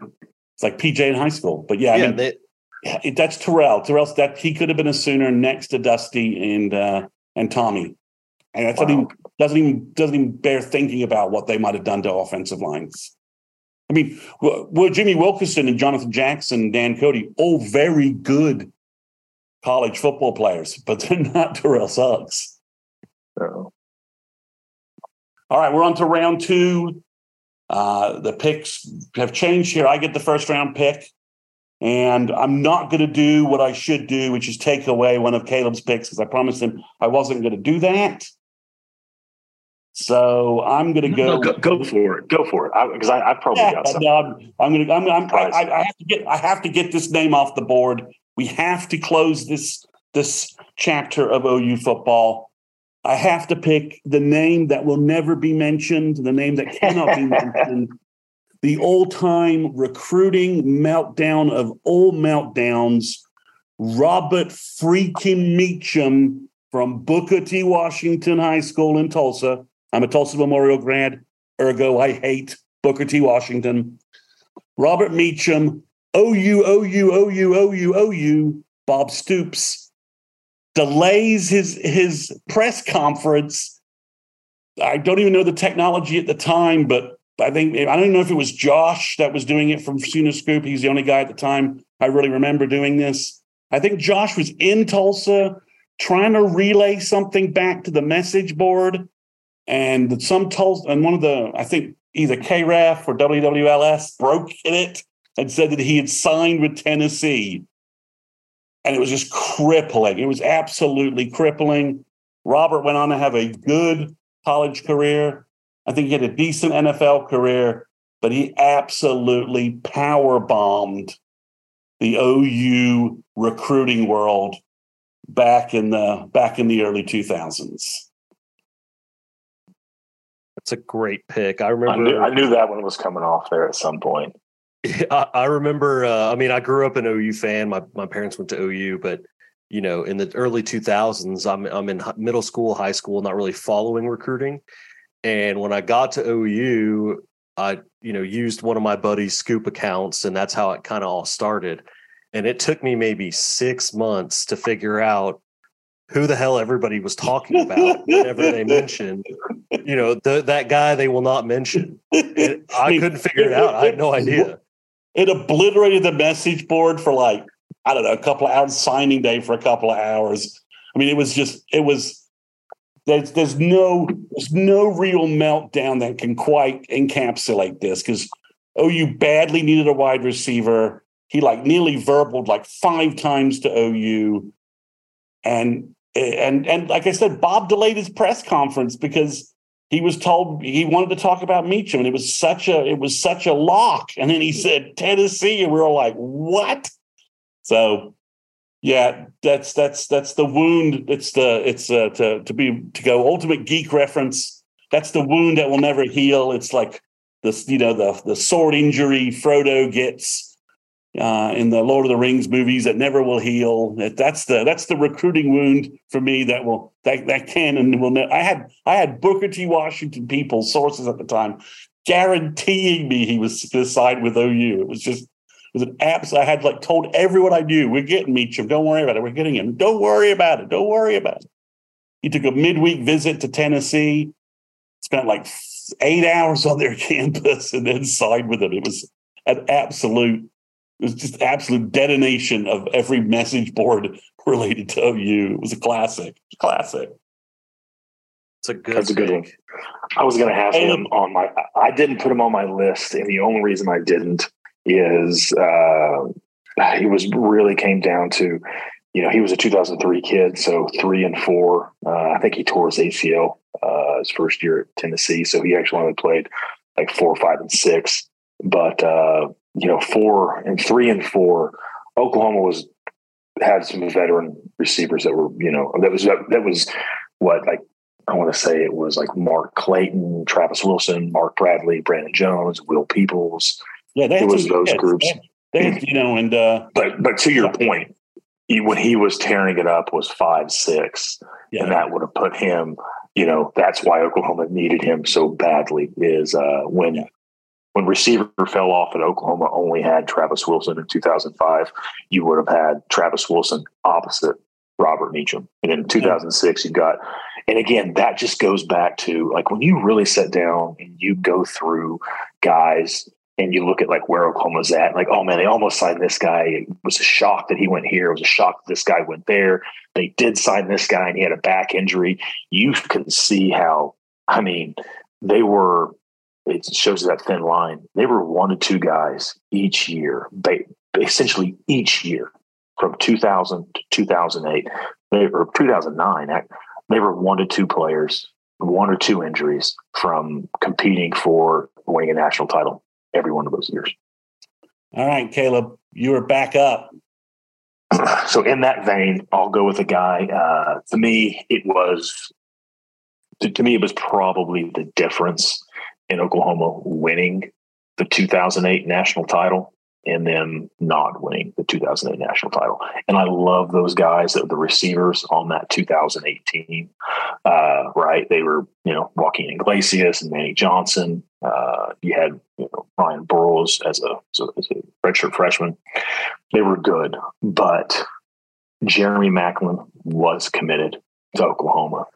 It's like PJ in high school. But yeah, I mean, they, Yeah, that's Terrell. Terrell's that he could have been a Sooner next to Dusty and uh, and Tommy, and that doesn't, even, doesn't even doesn't even bear thinking about what they might have done to offensive lines. I mean, were Jimmy Wilkerson and Jonathan Jackson, Dan Cody, all very good college football players, but they're not Terrell Suggs. uh, All right, we're on to round two. Uh, the picks have changed here. I get the first round pick, and I'm not going to do what I should do, which is take away one of Caleb's picks because I promised him I wasn't going to do that. So I'm going to go. no, go, go for it. Go for it. Because I, I, probably Yeah, got something. no, I'm, I'm going to. I'm, I'm, I, I I have to get. I have to get this name off the board. We have to close this this chapter of OU football. I have to pick the name that will never be mentioned, the name that cannot be mentioned, the all-time recruiting meltdown of all meltdowns, Robert freaking Meachem from Booker T. Washington High School in Tulsa. I'm a Tulsa Memorial grad, ergo I hate Booker T. Washington. Robert Meachem, OU, OU, OU, OU, OU, Bob Stoops delays his his press conference. I don't even know the technology at the time, but I think I don't know if it was Josh that was doing it from Sooner Scoop. He's the only guy at the time I really remember doing this. I think Josh was in Tulsa trying to relay something back to the message board, and some Tulsa and one of the I think either KRAF or WWLS broke it and said that he had signed with Tennessee and it was just crippling. It was absolutely crippling. Robert went on to have a good college career. I think he had a decent NFL career, but he absolutely power bombed the OU recruiting world back in the back in the early 2000s. That's a great pick. I I remember. knew, I knew that one was coming off there at some point. I, I remember. Uh, I mean, I grew up an OU fan. My my parents went to OU, but you know, in the early 2000s, I'm I'm in middle school, high school, not really following recruiting. And when I got to OU, I you know used one of my buddy's scoop accounts, and that's how it kind of all started. And it took me maybe six months to figure out who the hell everybody was talking about whenever they mentioned, you know, the, that guy they will not mention. And I mean, couldn't figure it out. I had no idea. It obliterated the message board for like, I don't know, a couple of hours, signing day for a couple of hours. I mean, it was just, it was, there's, there's no, there's no real meltdown that can quite encapsulate this because OU oh, badly needed a wide receiver. He like nearly verbaled like five times to OU. And, and, and like I said, Bob delayed his press conference because he was told he wanted to talk about Meachem, and it was such a it was such a lock. And then he said Tennessee, and we were all like, "What?" So, yeah, that's that's that's the wound. It's the it's uh, to to be to go ultimate geek reference. That's the wound that will never heal. It's like this, you know, the the sword injury Frodo gets uh, in the Lord of the Rings movies that never will heal. That, that's the that's the recruiting wound for me that will that that can and will. Ne- I had I had Booker T. Washington people sources at the time guaranteeing me he was going to side with OU. It was just it was an abs. I had like told everyone I knew we're getting Meachem. Don't worry about it. We're getting him. Don't worry about it. Don't worry about it. He took a midweek visit to Tennessee, spent like eight hours on their campus, and then signed with them. It was an absolute it was just absolute detonation of every message board related to OU. It was a classic. Classic. It's a good. That's a good one. I was going to have Hey, him on my. I didn't put him on my list, and the only reason I didn't is uh, he was really came down to, you know, he was a 2003 kid, so three and four. Uh, I think he tore his ACL uh, his first year at Tennessee, so he actually only played like four, five, and six. But uh, you know, four and three and four, Oklahoma was had some veteran receivers that were, you know, that was that was what like I want to say it was like Mark Clayton, Travis Wilson, Mark Bradley, Brandon Jones, Will Peoples. Yeah, it was those kids. groups. They, they, you know, and uh, but but to your point, he, when he was tearing it up was five six, yeah. and that would have put him. You know, that's why Oklahoma needed him so badly. Is uh, when yeah. When receiver fell off at Oklahoma only had Travis Wilson in 2005, you would have had Travis Wilson opposite Robert Meachem, and in 2006 you got. And again, that just goes back to like when you really sit down and you go through guys and you look at like where Oklahoma's at, like, oh man, they almost signed this guy. It was a shock that he went here. It was a shock that this guy went there. They did sign this guy and he had a back injury. You can see how, I mean, they were, it shows that thin line. They were one to two guys each year, essentially each year from 2000 to 2008, they, or 2009. They were one to two players, one or two injuries from competing for winning a national title every one of those years. All right, Caleb, you are back up. So in that vein, I'll go with a guy. Uh, to me, it was to, to me it was probably the difference in Oklahoma winning the 2008 national title and then not winning the 2008 national title. And I love those guys that were the receivers on that 2018. Uh, right. They were, you know, Juaquin Iglesias and Manny Johnson. Uh, you had you know, Ryan Broyles as a, as a, as a redshirt freshman. They were good, but Jeremy Maclin was committed to Oklahoma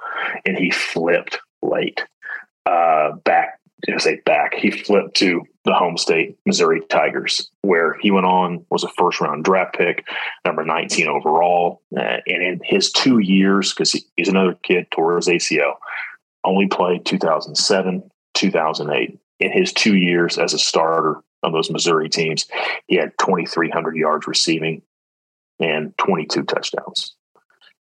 and he flipped late uh, back to say back, he flipped to the home state, Missouri Tigers, where he went on, was a first round draft pick, number 19 overall. Uh, and in his two years, because he, he's another kid, tore his ACL, only played 2007, 2008. In his two years as a starter on those Missouri teams, he had 2,300 yards receiving and 22 touchdowns.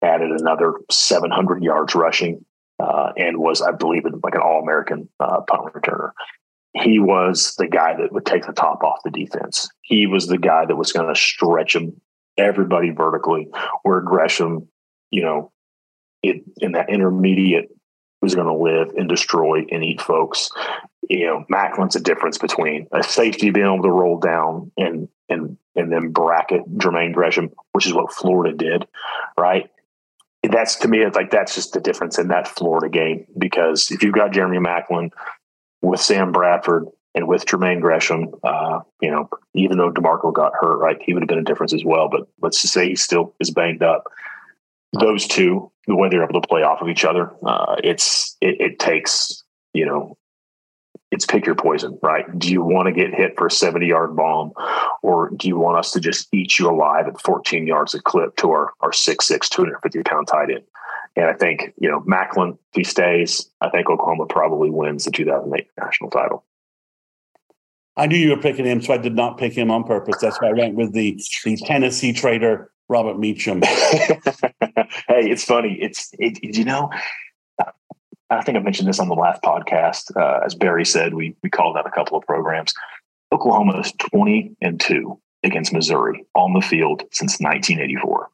Added another 700 yards rushing uh, and was, I believe, like an All American uh, punt returner. He was the guy that would take the top off the defense. He was the guy that was going to stretch them, everybody vertically, where Gresham, you know, it, in that intermediate was going to live and destroy and eat folks. You know, Maclin's a difference between a safety being able to roll down and and and then bracket Jermaine Gresham, which is what Florida did, right? That's to me, it's like that's just the difference in that Florida game. Because if you've got Jeremy Maclin with Sam Bradford and with Jermaine Gresham, uh, you know, even though DeMarco got hurt, right, he would have been a difference as well. But let's just say he still is banged up. Those two, the way they're able to play off of each other, uh, it's it, it takes you know it's pick your poison, right? Do you want to get hit for a 70 yard bomb or do you want us to just eat you alive at 14 yards a clip to our, our 6'6, 250 pound tight end? And I think, you know, Maclin, if he stays, I think Oklahoma probably wins the 2008 national title. I knew you were picking him, so I did not pick him on purpose. That's why I went with the, the Tennessee trader, Robert Meachem. hey, it's funny. It's, it, you know, I think I mentioned this on the last podcast. Uh, as Barry said, we we called out a couple of programs. Oklahoma is 20 and 2 against Missouri on the field since 1984.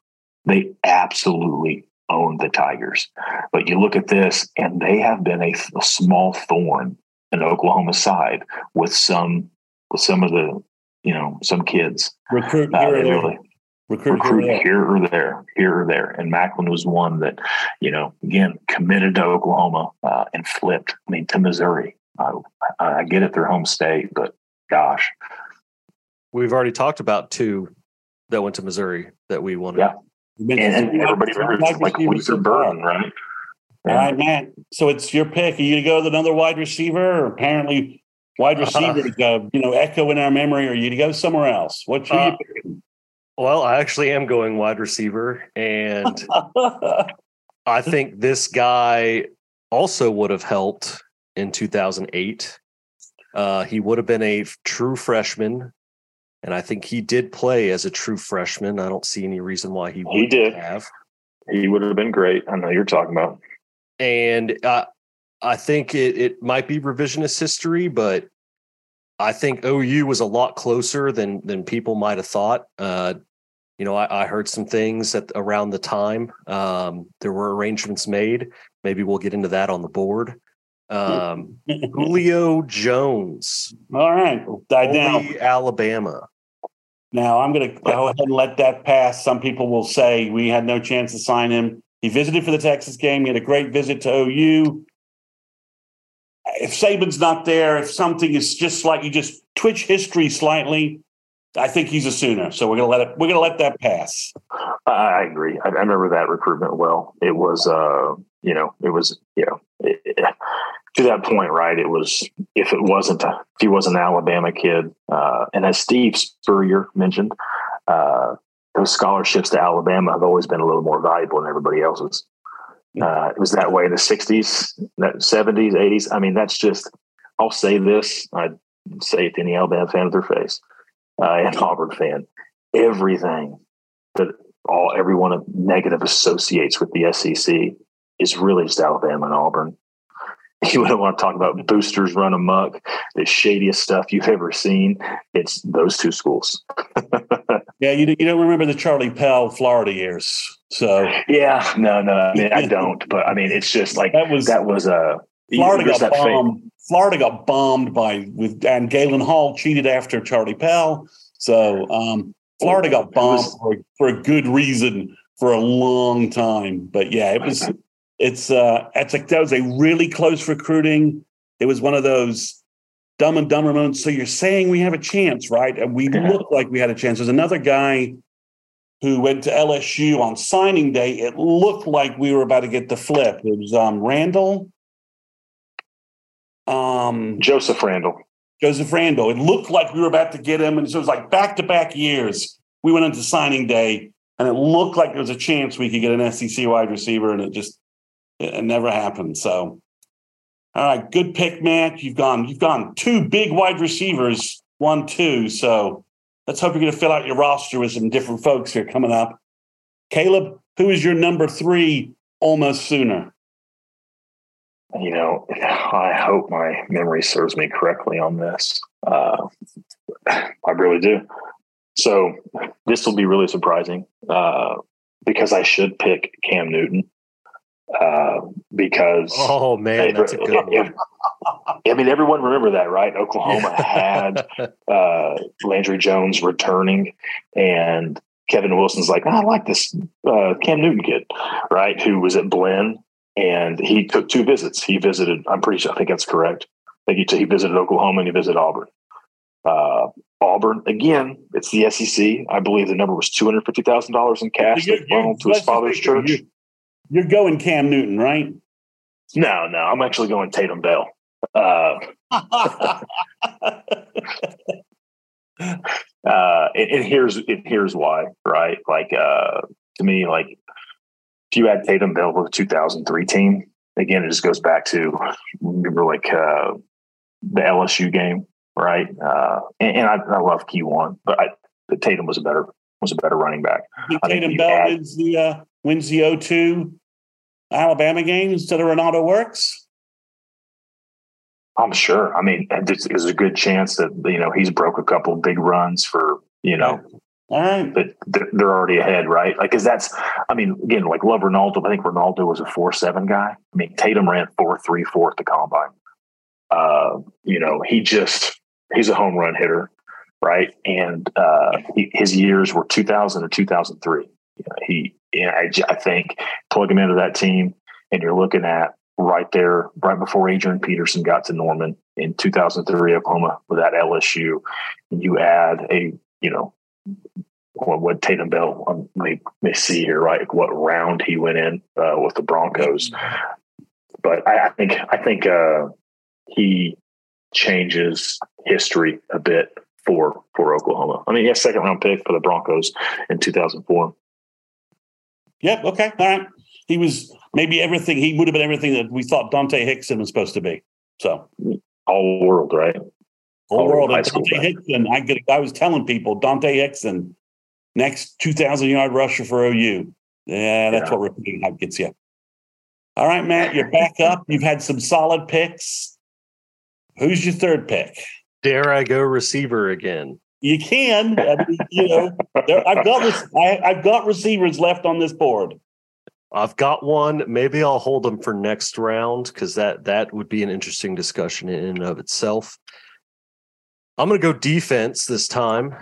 They absolutely own the Tigers. But you look at this, and they have been a, a small thorn in Oklahoma's side with some with some of the you know some kids. Recruit uh, really, recruit, recruit here, here, or there, here or there. And Maclin was one that, you know, again, committed to Oklahoma uh, and flipped. I mean, to Missouri. I, I get it, their home state, but gosh. We've already talked about two that went to Missouri that we wanted. Yeah. And, and everybody remembers like Luther Burden, right? Yeah. All right, man. So it's your pick. Are you going to go with another wide receiver? Or apparently, wide receiver, uh, uh, you know, echo in our memory, or you to go somewhere else? What's uh, you picking? Well, I actually am going wide receiver, and I think this guy also would have helped in 2008. Uh, he would have been a true freshman, and I think he did play as a true freshman. I don't see any reason why he he did have. He would have been great. I know you're talking about. And uh, I think it, it might be revisionist history, but I think OU was a lot closer than than people might have thought. Uh, you know, I, I heard some things at around the time. Um, there were arrangements made. Maybe we'll get into that on the board. Um, Julio Jones. All right. Die down. Alabama. Now I'm going to go ahead and let that pass. Some people will say we had no chance to sign him. He visited for the Texas game. He had a great visit to OU. If Saban's not there, if something is just like you just twitch history slightly, I think he's a Sooner. So we're gonna let it. We're gonna let that pass. I agree. I, I remember that recruitment well. It was, uh, you know, it was, you know, it, it, to that point, right? It was if it wasn't if he was an Alabama kid, uh, and as Steve Spurrier mentioned, uh, those scholarships to Alabama have always been a little more valuable than everybody else's. Uh, it was that way in the '60s, '70s, '80s. I mean, that's just. I'll say this. I'd say it to any Alabama fan with their face uh, and Auburn fan. Everything that all everyone negative associates with the SEC is really just Alabama and Auburn. You don't want to talk about boosters run amok, the shadiest stuff you've ever seen. It's those two schools. yeah, you, you don't remember the Charlie Pell Florida years. So yeah, no, no, I, mean, I don't. But I mean, it's just like that was that was a Florida got bombed. Florida got bombed by with and Galen Hall cheated after Charlie Pell. So um, Florida got bombed was, for, for a good reason for a long time. But yeah, it was it's uh it's like that was a really close recruiting. It was one of those dumb and dumber moments. So you're saying we have a chance, right? And we yeah. look like we had a chance. There's another guy who went to LSU on signing day. It looked like we were about to get the flip. It was um Randall. Um Joseph Randall. Joseph Randall. It looked like we were about to get him. And so it was like back to back years. We went into signing day and it looked like there was a chance we could get an SEC wide receiver, and it just it never happened. So, all right, good pick, Matt. You've gone, you've gone two big wide receivers, one, two. So let's hope you're going to fill out your roster with some different folks here coming up. Caleb, who is your number three almost sooner? You know, I hope my memory serves me correctly on this. Uh, I really do. So this will be really surprising uh, because I should pick Cam Newton. Uh, because oh man, that's a good if, I mean, everyone remember that, right? Oklahoma had uh, Landry Jones returning, and Kevin Wilson's like, I like this uh, Cam Newton kid, right? Who was at Blinn and he took two visits. He visited, I'm pretty sure, I think that's correct. I think he, he visited Oklahoma and he visited Auburn. Uh, Auburn, again, it's the SEC. I believe the number was $250,000 in cash that went to his father's church. You're, you're, going Cam Newton, right? No, no, I'm actually going Tatum Bell. Uh, uh, and, and, here's and here's why, right? Like uh, to me, like if you add Tatum Bell to the 2003 team, again, it just goes back to remember like uh, the LSU game, right? Uh, and, and I, I, love Kejuan, but I, Tatum was a better was a better running back. Tatum Bell add, wins the uh, wins the 0-2 Alabama game instead of Renaldo Works. I'm sure. I mean, there's a good chance that you know he's broke a couple big runs for you know all right. But they're already ahead, right? Like, because that's, I mean, again, like love Renaldo. I think Renaldo was a four seven guy. I mean, Tatum ran four three four at the combine. Uh, you know, he just he's a home run hitter, right? And uh, he, his years were 2000 or 2003. You know, he, you know, I, I think, plug him into that team, and you're looking at right there, right before Adrian Peterson got to Norman in 2003, Oklahoma with that LSU. You add a you know what, what Tatum Bell um, may, may see here, right? What round he went in uh, with the Broncos. But I, I think I think uh, he changes history a bit for for Oklahoma. I mean, yeah, second round pick for the Broncos in 2004. Yep. Okay. All right. He was maybe everything. He would have been everything that we thought Dante Hickson was supposed to be. So all world, right? Whole world. And Dante Hickson, I, get, I was telling people, Dante Hickson, next 2,000 yard rusher for OU. Yeah, that's yeah. what recruiting hype gets you. All right, Matt, you're back up. You've had some solid picks. Who's your third pick? Dare I go receiver again? You can. I mean, you know, there, I've got I, I've got receivers left on this board. I've got one. Maybe I'll hold them for next round because that that would be an interesting discussion in and of itself. I'm going to go defense this time.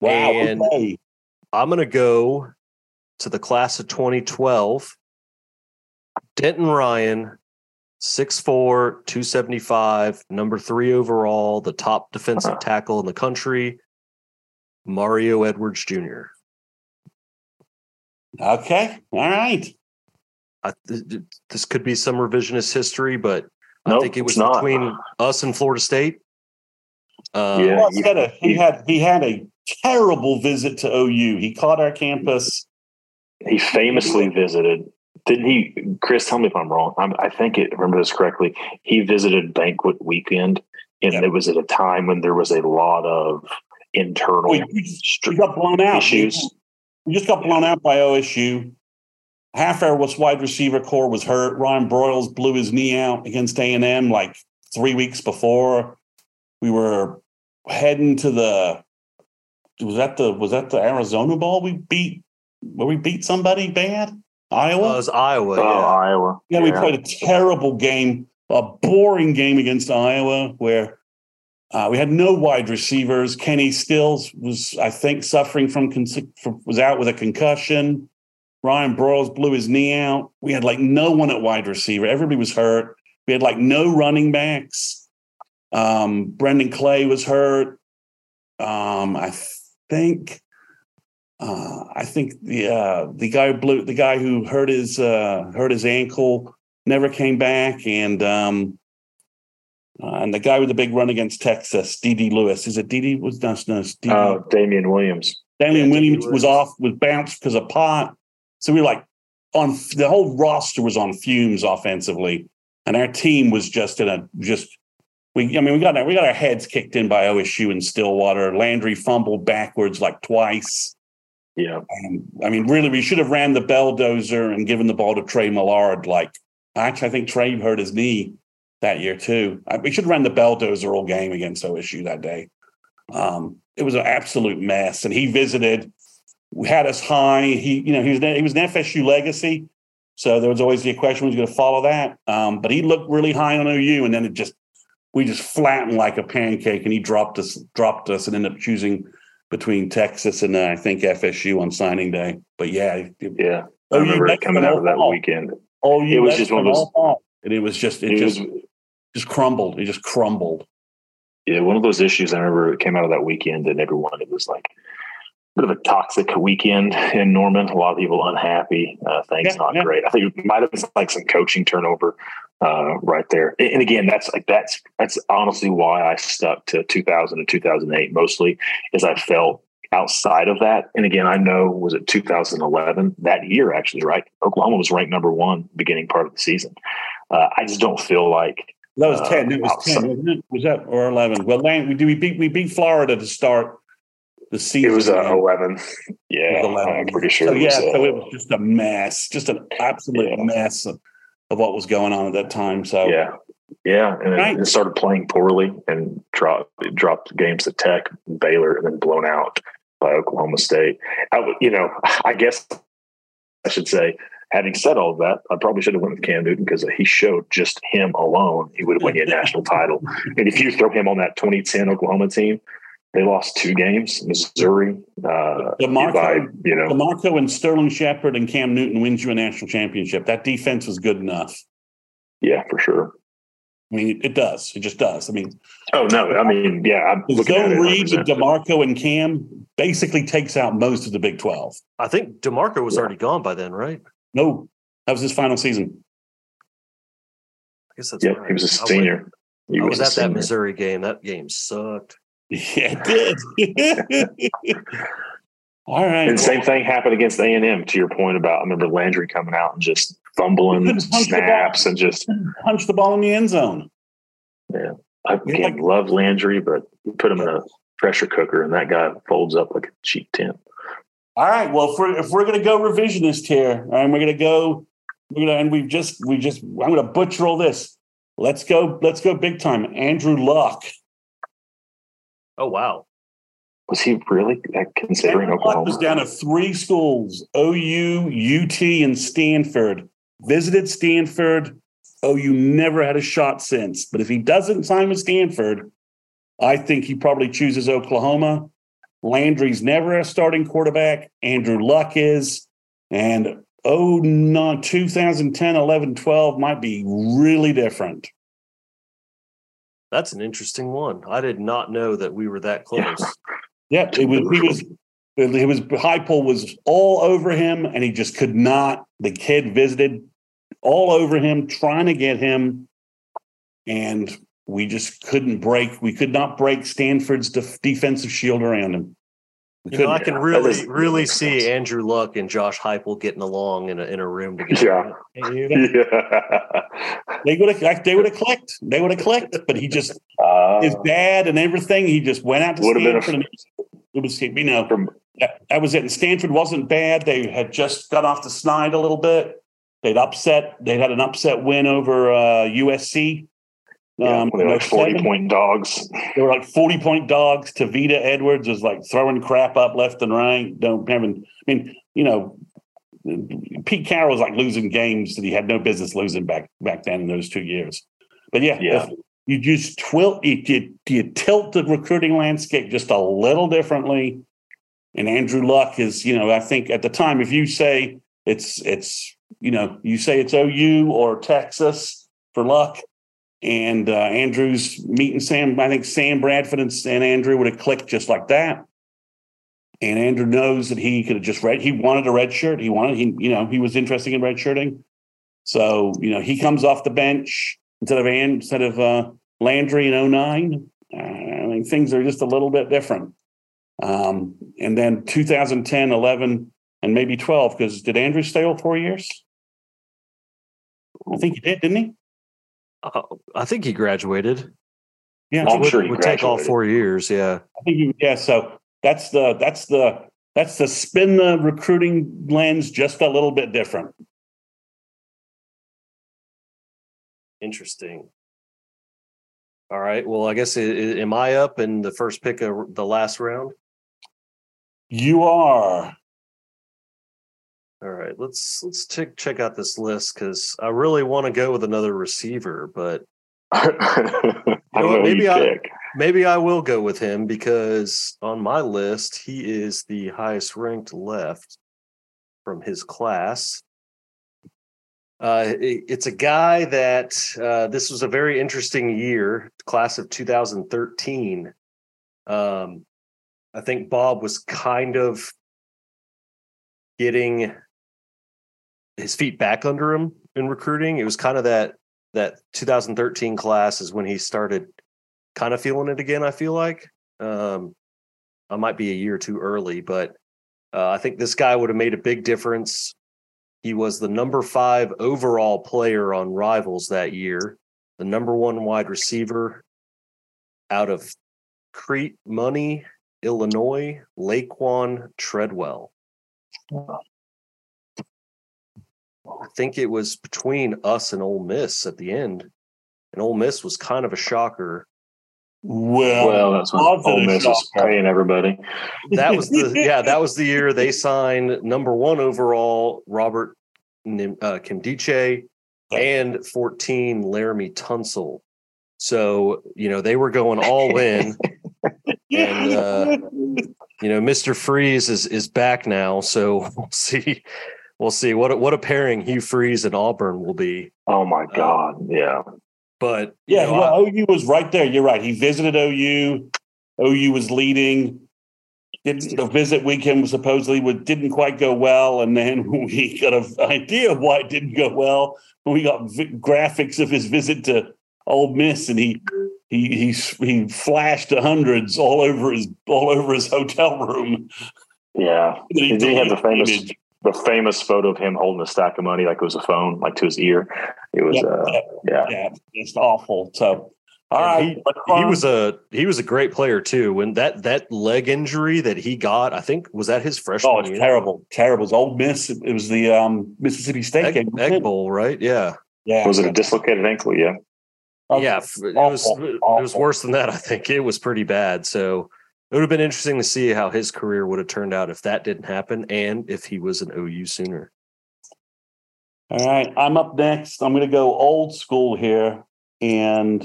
Wow. And okay. I'm going to go to the class of 2012. Denton Ryan, 6'4, 275, number three overall, the top defensive Uh-huh. tackle in the country, Mario Edwards Jr. Okay. All right. I, th- th- this could be some revisionist history, but I think it was between us and Florida State. Um, Yeah. Plus, you- had a, he you- had he had a terrible visit to OU. He caught our campus. He famously visited. Didn't he, Chris? Tell me if I'm wrong. I'm, I think it. Remember this correctly. He visited banquet weekend, and Yep. it was at a time when there was a lot of internal We, we just, str- we got blown out. issues. We just got blown out by OSU. Half our was wide receiver core was hurt. Ryan Broyles blew his knee out against A and M like three weeks before. We were heading to the was that the was that the Arizona ball we beat where we beat somebody bad Well, Iowa. it was Iowa. Oh, yeah. Iowa. yeah, we played a terrible game, a boring game against Iowa where uh, we had no wide receivers. Kenny Stills was, I think, suffering from, con- from was out with a concussion. Ryan Broyles blew his knee out. We had like no one at wide receiver. Everybody was hurt. We had like no running backs. Um, Brennan Clay was hurt. Um, I think. Uh, I think the uh, the guy who blew the guy who hurt his uh, hurt his ankle never came back, and um, uh, and the guy with the big run against Texas, D.D. Lewis, is it D.D. was no, no, it's D.D. Oh, Damien Williams. Damien Yeah, Williams was off, was bounced because of pot. So we were like on the whole roster was on fumes offensively, and our team was just in a just. We, I mean, we got our, we got our heads kicked in by OSU and Stillwater. Landry fumbled backwards like twice. Yeah. And I mean, really, we should have ran the belldozer and given the ball to Trey Millard. Like, actually, I think Trey hurt his knee that year too. I, we should have ran the belldozer all game against OSU that day. Um, it was an absolute mess, and he visited. We had us high. He, you know, he was he was an FSU legacy, so there was always the question was going to follow that. Um, but he looked really high on OU, and then it just we just flattened like a pancake, and he dropped us, dropped us, and ended up choosing between Texas and uh, I think FSU on signing day. But yeah, it- Yeah. I OU remember it coming out of that fall. weekend. OU It was just one of those- fall. and it was just it, It just was just crumbled. It just crumbled. yeah, one of those issues I remember it came out of that weekend and everyone it was like bit of a toxic weekend in Norman. A lot of people unhappy. Uh, things Yeah, not yeah. great. I think it might have been like some coaching turnover uh, right there. And again, that's like that's that's honestly why I stuck to 2000 and 2008 mostly, is I felt outside of that. And again, I know was it 2011 that year actually, right? Oklahoma was ranked number one beginning part of the season. Uh, I just don't feel like That was Uh, ten. That was outside- ten, wasn't it? Was that or eleven? Well, Land, we do we beat we beat Florida to start the season. it was uh, 11. Yeah, was 11. I'm pretty sure. So yeah, was, so uh, it was just a mess, just an absolute Yeah. mess of, of what was going on at that time. So Yeah, yeah, and then Right. it started playing poorly and dropped dropped games to Tech, Baylor, and then blown out by Oklahoma State. I would, you know, I guess I should say. Having said all of that, I probably should have went with Cam Newton because he showed just him alone he would have won you a national title. And if you throw him on that 2010 Oklahoma team, they lost two games, Missouri, uh, DeMarco- by you know, DeMarco and Sterling Shepard and Cam Newton wins you a national championship. That defense was good enough. yeah, for sure. I mean, it, it does. It just does. I mean, Oh no, I mean, yeah, I'm the looking at zone it read with DeMarco and Cam basically takes out most of the Big Twelve. I think DeMarco was Yeah. already gone by then, right? No, that was his final season. I guess that's Yeah, right. he was a senior. He I was a at that. Missouri game. That game sucked. Yeah, it did. All right. And same thing happened against A and M. To your point about, I remember Landry coming out and just fumbling snaps and just. Punch the ball in the end zone. I Yeah, again, like- love Landry, but you put him in a pressure cooker and that guy folds up like a cheap tent. All right. Well, if we're if we're gonna go revisionist here, and we're gonna go, we're gonna, and we've just we just I'm gonna butcher all this. Let's go. Let's go big time. Andrew Luck. Oh wow. Was he really considering Oklahoma? Luck was down to three schools: OU, UT, and Stanford. Visited Stanford. OU never had a shot since. But if he doesn't sign with Stanford, I think he probably chooses Oklahoma. Landry's never a starting quarterback. Andrew Luck is. And oh no, 2010, 11, 12 might be really different. That's an interesting one. I did not know that we were that close. Yep, it was he was it was Heupel was all over him, and he just could not. The kid visited all over him, trying to get him, and we just couldn't break. We could not break Stanford's def- defensive shield around him. We You know, I can really, is- really see. Andrew Luck and Josh Heupel getting along in a in a room together. Yeah. Can't you? yeah. They would have. They would have clicked. They would have clicked. But he just Uh, his dad and everything. He just went out to Would've been a- Stanford. and it was you know from that, that was it. And Stanford wasn't bad. They had just got off the snide a little bit. They'd upset. They'd had an upset win over uh, USC. Yeah, Um, they were like forty 07. point dogs. They were like forty point dogs. Tavita Edwards was like throwing crap up left and right. Don't having. I mean, you know, Pete Carroll was like losing games that he had no business losing back back then in those two years. But yeah, Yeah. you just twilt you, you, you tilt the recruiting landscape just a little differently. And Andrew Luck is, you know, I think at the time, if you say it's it's you know, you say it's OU or Texas for Luck, and uh, Andrew's meeting Sam. I think Sam Bradford and, and Andrew would have clicked just like that. And Andrew knows that he could have just read. He wanted a red shirt. He wanted. He you know he was interested in red shirting. So you know he comes off the bench instead of and instead of uh, Landry in 09. Uh, I mean things are just a little bit different. Um, and then 2010, 11, and maybe 12. Because did Andrew stay all four years? I think he did, didn't he? Uh, I think he graduated. Yeah, I'm would, sure he would take all four years. Yeah. I think you, yeah. So that's the that's the that's the spin the recruiting lens just a little bit different. Interesting. All right. Well, I guess i- i- am I up in the first pick of the last round? You are All right. Let's let's check check out this list because I really want to go with another receiver, but don't know maybe I- pick. maybe I will go with him because on my list he is the highest ranked left from his class. Uh, it's a guy that uh, this was a very interesting year, class of 2013. Um, I think Bob was kind of getting his feet back under him in recruiting. It was kind of that that 2013 class is when he started kind of feeling it again. I feel like um, I might be a year too early, but uh, I think this guy would have made a big difference. He was the number five overall player on Rivals that year, the number one wide receiver out of Crete Money, Illinois, Laquan Treadwell. I think it was between us and Ole Miss at the end, and Ole Miss was kind of a shocker. well. Well, that's when odds Ole are Miss was shocker. paying everybody. That was the yeah, that was the year they signed number one overall Robert Nim- uh, Nkemdiche and 14 Laremy Tunsil. So you know they were going all in. and, uh, You know, Mister Freeze is is back now, so we'll see. We'll see what a, what a pairing Hugh Freeze and Auburn will be. Oh my uh, God. Yeah. But you yeah, know, well, I- OU was right there. You're right. He visited OU. OU was leading. Didn't the visit weekend was supposedly was, didn't quite go well, and then we got an idea of why it didn't go well. We got vi- graphics of his visit to Ole Miss, and he he he he flashed hundreds all over his all over his hotel room. Yeah. And then Did he have the famous image. The famous photo of him holding a stack of money like it was a phone, like to his ear? It was Yeah, uh yeah, yeah. yeah, it's awful. So, all right, he was a he was a great player too. When that that leg injury that he got, I think was that his freshman Oh, it's year? terrible. Terrible. It was Ole Miss. It was the um, Mississippi State Egg, game. Egg? Bowl, right? Yeah, Yeah. Was it a dislocated ankle? Yeah. Oh, yeah. It was awful, it was worse than that. I think it was pretty bad. So It would have been interesting to see how his career would have turned out if that didn't happen and if he was an OU Sooner. All right, I'm up next. I'm going to go old school here, and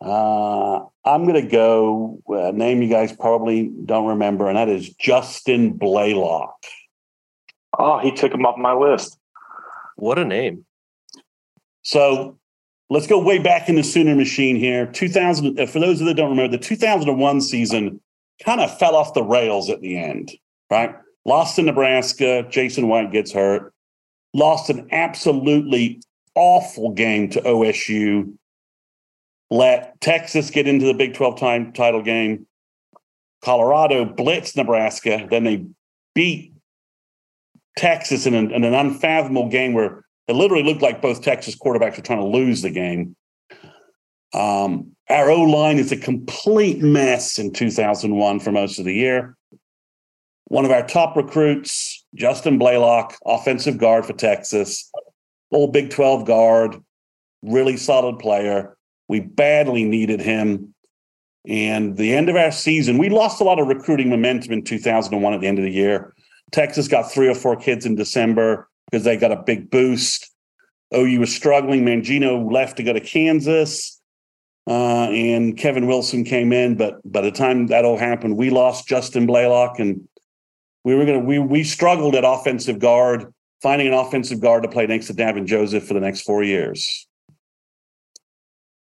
uh, I'm going to go a name you guys probably don't remember, and that is Justin Blalock. Oh, he took him off my list. What a name! So let's go way back in the Sooner machine here. 2000. Uh, for those that don't remember, the 2001 season kind of fell off the rails at the end. Right, lost in Nebraska. Jason White gets hurt lost an absolutely awful game to OSU, let Texas get into the Big 12 time title game. Colorado blitzed Nebraska. Then they beat Texas in an, in an unfathomable game where it literally looked like both Texas quarterbacks were trying to lose the game. Um, our O line is a complete mess in 2001 for most of the year. One of our top recruits, Justin Blalock, offensive guard for Texas, old Big 12 guard, really solid player. We badly needed him. And the end of our season, we lost a lot of recruiting momentum in 2001 at the end of the year. Texas got three or four kids in December because they got a big boost. OU was struggling. Mangino left to go to Kansas. Uh, and Kevin Wilson came in, but by the time that all happened, we lost Justin Blalock, and we were going to we we struggled at offensive guard, finding an offensive guard to play next to Davin Joseph for the next four years.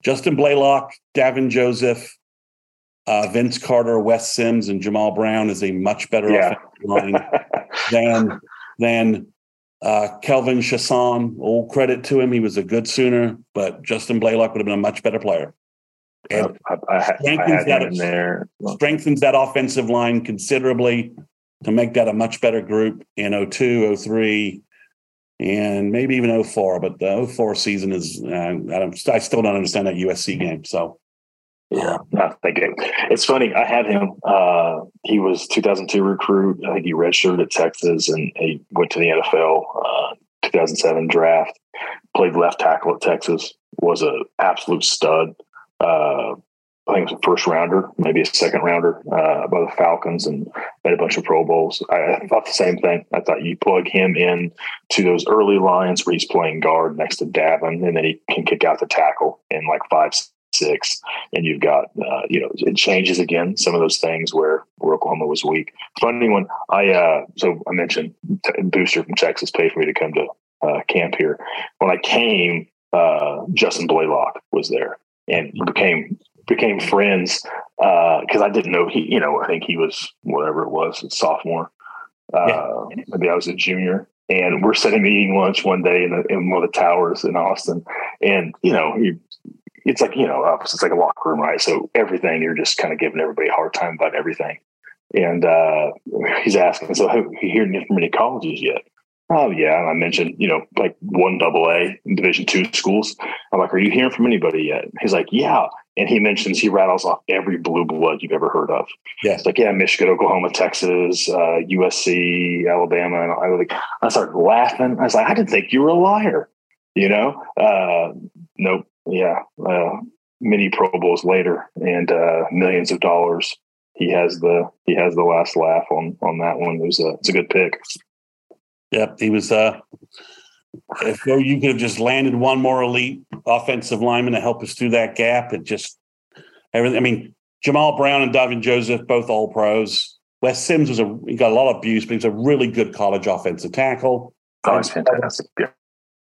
Justin Blalock, Davin Joseph, uh, Vince Carter, Wes Sims, and Jammal Brown is a much better yeah. offensive line than than uh, Kelvin Chaisson. All credit to him; he was a good Sooner, but Justin Blalock would have been a much better player. And I, I, strengthens, I that, there. strengthens that offensive line considerably to make that a much better group in 02, 03, and maybe even 04. But the 04 season is, uh, I, don't, I still don't understand that USC game. So, yeah, no, thank you. It's funny. I had him. Uh, he was 2002 recruit. I think he redshirted at Texas and he went to the NFL. Uh, 2007 draft. Played left tackle at Texas. Was an absolute stud. Uh, I think it was a first rounder, maybe a second rounder uh, by the Falcons, and made a bunch of Pro Bowls. I, I, thought the same thing. I thought you plug him in to those early lines where he's playing guard next to Davin, and then he can kick out the tackle in like five, six, and you've got uh, you know it changes again. Some of those things where, where Oklahoma was weak. Funny one, I uh, so I mentioned t- Booster from Texas paid for me to come to uh, camp here. When I came, uh, Justin Blalock was there and became became friends because uh, I didn't know he, you know, I think he was whatever it was, a sophomore. Uh, yeah. Maybe I was a junior. And we're sitting eating lunch one day in, the, in one of the towers in Austin. And, you know, you, it's like, you know, it's like a locker room, right? So everything, you're just kind of giving everybody a hard time about everything. And uh, he's asking, so have you heard from any colleges yet? Oh yeah, and I mentioned you know like one double A Division two schools. I'm like, are you hearing from anybody yet? He's like, yeah, and he mentions he rattles off every blue blood you've ever heard of. Yeah, it's like yeah, Michigan, Oklahoma, Texas, uh, USC, Alabama, and I was like, I started laughing. I was like, I didn't think you were a liar. You know, uh, nope, yeah, uh, many Pro Bowls later and uh, millions of dollars. He has the he has the last laugh on on that one. It was a it's a good pick. Yep, he was. Uh, if you could have just landed one more elite offensive lineman to help us through that gap, it just everything. I mean, Jammal Brown and Davin Joseph, both all pros. Wes Sims was a he got a lot of abuse, but he's a really good college offensive tackle. Oh, Vince fantastic. Yeah.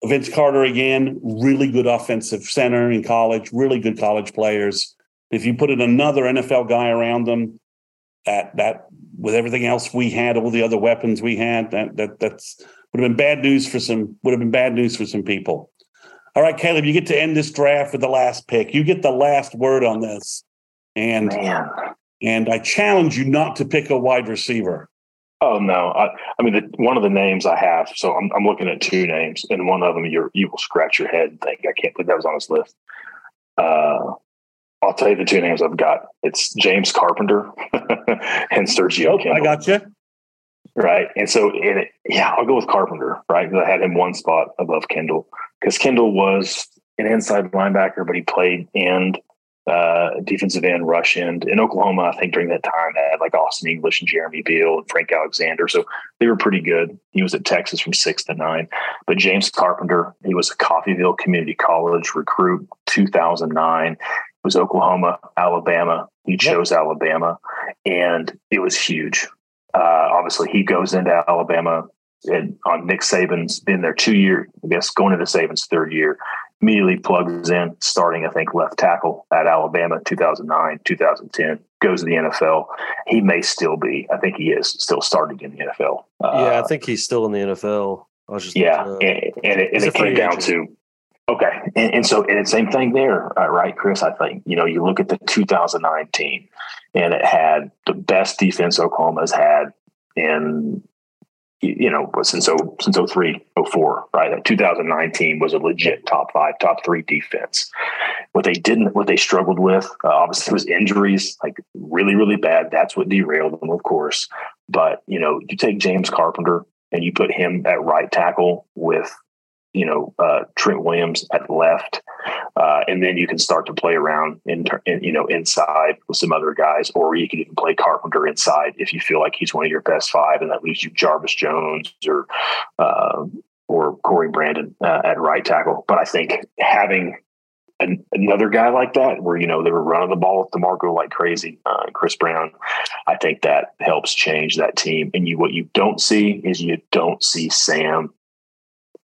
Vince Carter again, really good offensive center in college, really good college players. If you put in another NFL guy around them, that that with everything else we had, all the other weapons we had, that that that's would have been bad news for some would have been bad news for some people. All right, Caleb, you get to end this draft with the last pick. You get the last word on this, and Man. and I challenge you not to pick a wide receiver. Oh no! I, I mean, the, one of the names I have. So I'm, I'm looking at two names, and one of them you you will scratch your head and think I can't believe that was on this list. Uh, I'll tell you the two names I've got. It's James Carpenter and Sergio Kindle. I got you. Right. And so, it, yeah, I'll go with Carpenter, right? Because I had him one spot above Kindle because Kindle was an inside linebacker, but he played end uh, defensive end, rush end. In Oklahoma, I think during that time, they had like Austin English and Jeremy Beal and Frank Alexander. So they were pretty good. He was at Texas from six to nine. But James Carpenter, he was a Coffeyville Community College recruit, 2009. It was Oklahoma, Alabama. He chose yep. Alabama, and it was huge. Uh, obviously, he goes into Alabama and on Nick Saban's been there two years, I guess, going into Saban's third year immediately plugs in, starting, I think, left tackle at Alabama 2009, 2010, goes to the NFL. He may still be, I think he is still starting in the NFL. Uh, yeah, I think he's still in the NFL. I was just, yeah. Uh, and, and, it, and it came down to, okay. And, and so, and the same thing there, uh, right, Chris? I think, you know, you look at the 2019 and it had the best defense Oklahoma's had in you know, since oh, since 03, 04, right? That 2019 was a legit top five, top three defense. What they didn't, what they struggled with, uh, obviously, was injuries, like really, really bad. That's what derailed them, of course. But you know, you take James Carpenter and you put him at right tackle with you know uh, Trent Williams at left, uh, and then you can start to play around in, in, you know inside with some other guys, or you can even play Carpenter inside if you feel like he's one of your best five, and that leaves you Jarvis Jones or uh, or Corey Brandon uh, at right tackle. But I think having an, another guy like that, where you know they were running the ball with Demarco like crazy, uh, Chris Brown, I think that helps change that team. And you, what you don't see is you don't see Sam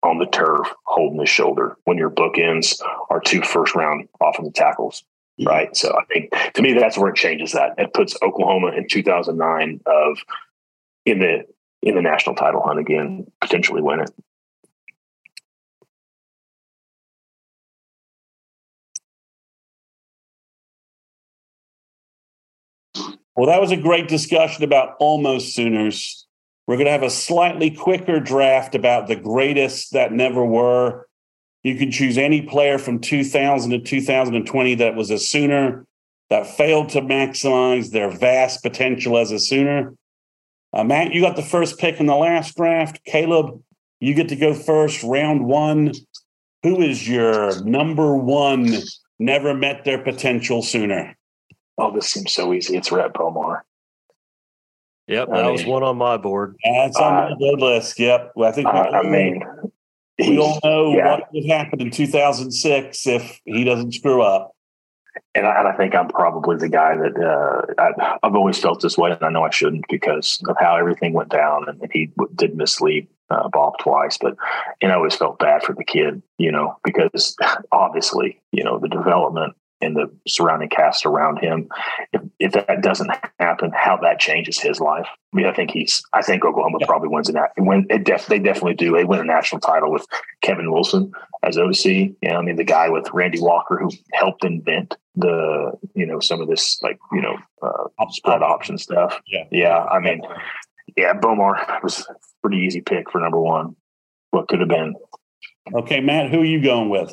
on the turf holding his shoulder when your bookends are two first round offensive tackles. Right. So I think to me, that's where it changes that. It puts Oklahoma in 2009 of in the in the national title hunt again, potentially win it. Well, that was a great discussion about almost Sooners. We're going to have a slightly quicker draft about the greatest that never were. You can choose any player from 2000 to 2020 that was a Sooner that failed to maximize their vast potential as a Sooner. Uh, Matt, you got the first pick in the last draft. Caleb, you get to go first, round one. Who is your number one, never met their potential Sooner? Oh, this seems so easy. It's Rhett Bomar. Yep, that I was one on my board. That's on uh, my board list. Yep. Well, I think. I, I mean, we all know yeah. what would happen in 2006 if he doesn't screw up. And I, and I think I'm probably the guy that uh, I, have always felt this way, and I know I shouldn't because of how everything went down, and, and he did mislead uh, Bob twice. But and I always felt bad for the kid, you know, because obviously, you know, the development and the surrounding cast around him. If, if that doesn't happen, how that changes his life. I mean, I think he's. I think Oklahoma yeah. probably wins that. When it def, they definitely do. They win a national title with Kevin Wilson as OC. You know, I mean, the guy with Randy Walker who helped invent the you know some of this like you know uh, spread option stuff. Yeah, yeah. I mean, yeah, Bomar was a pretty easy pick for number one. What could have been. Okay, Matt, who are you going with?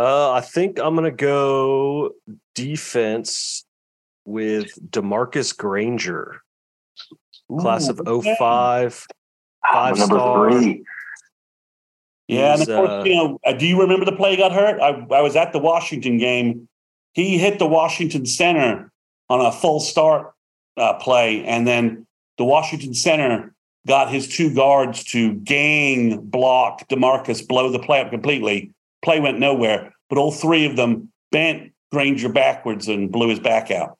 Uh, I think I'm gonna go defense with Demarcus Granger, Ooh, class of 05, five ah, star. Three. Yeah, and of course, uh, you know, uh, do you remember the play he got hurt? I, I was at the Washington game. He hit the Washington center on a full start uh, play, and then the Washington center got his two guards to gang block Demarcus, blow the play up completely play went nowhere, but all three of them bent Granger backwards and blew his back out.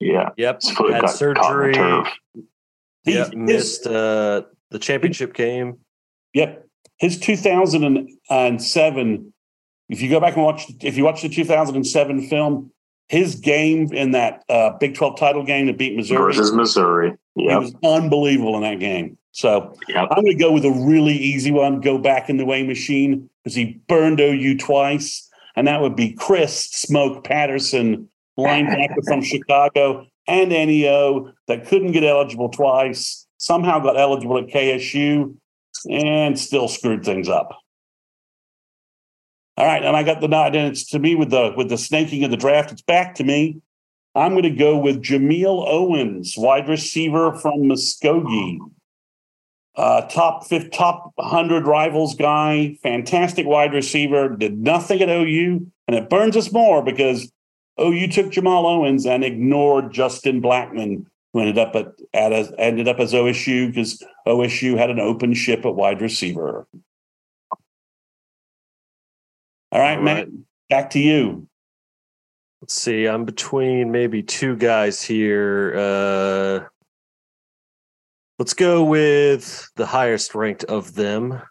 Yeah. Yep. Had surgery. He yep, missed uh, the championship game. Yep. His 2007, if you go back and watch, if you watch the 2007 film, his game in that uh, Big 12 title game to beat Missouri versus Missouri, yeah, he was unbelievable in that game. So yep. I'm going to go with a really easy one. Go back in the way machine because he burned OU twice, and that would be Chris Smoke Patterson, linebacker from Chicago, and NEO that couldn't get eligible twice. Somehow got eligible at KSU and still screwed things up. All right, and I got the nod, and it's to me with the with the snaking of the draft. It's back to me. I'm going to go with Jameel Owens, wide receiver from Muskogee. Uh, top fifth, top 100 rivals guy, fantastic wide receiver, did nothing at OU. And it burns us more because OU took Jamal Owens and ignored Justin Blackmon, who ended up at, at a, ended up as OSU because OSU had an open ship at wide receiver. All right, All right. Matt, back to you. Let's see. I'm between maybe two guys here. Uh, let's go with the highest ranked of them.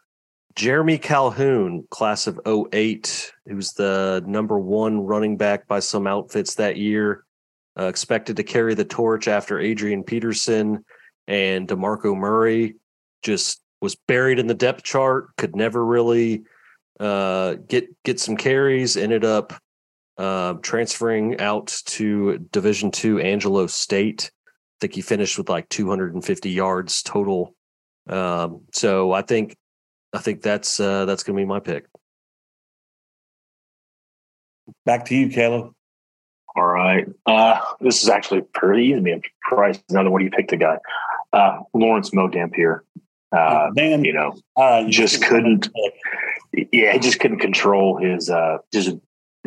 Jeremy Calhoun, class of 08, who's the number one running back by some outfits that year. Uh, expected to carry the torch after Adrian Peterson and DeMarco Murray. Just was buried in the depth chart, could never really uh, get get some carries. Ended up uh, transferring out to Division Two Angelo State. I think he finished with like 250 yards total. Um, so I think I think that's uh, that's going to be my pick. Back to you, Caleb. All right. Uh, this is actually pretty easy. I'm surprised another one you picked a guy. Uh, Lawrence Mo Dampier. Uh, Man, you know, uh, just couldn't. Yeah, he just couldn't control his. Uh, just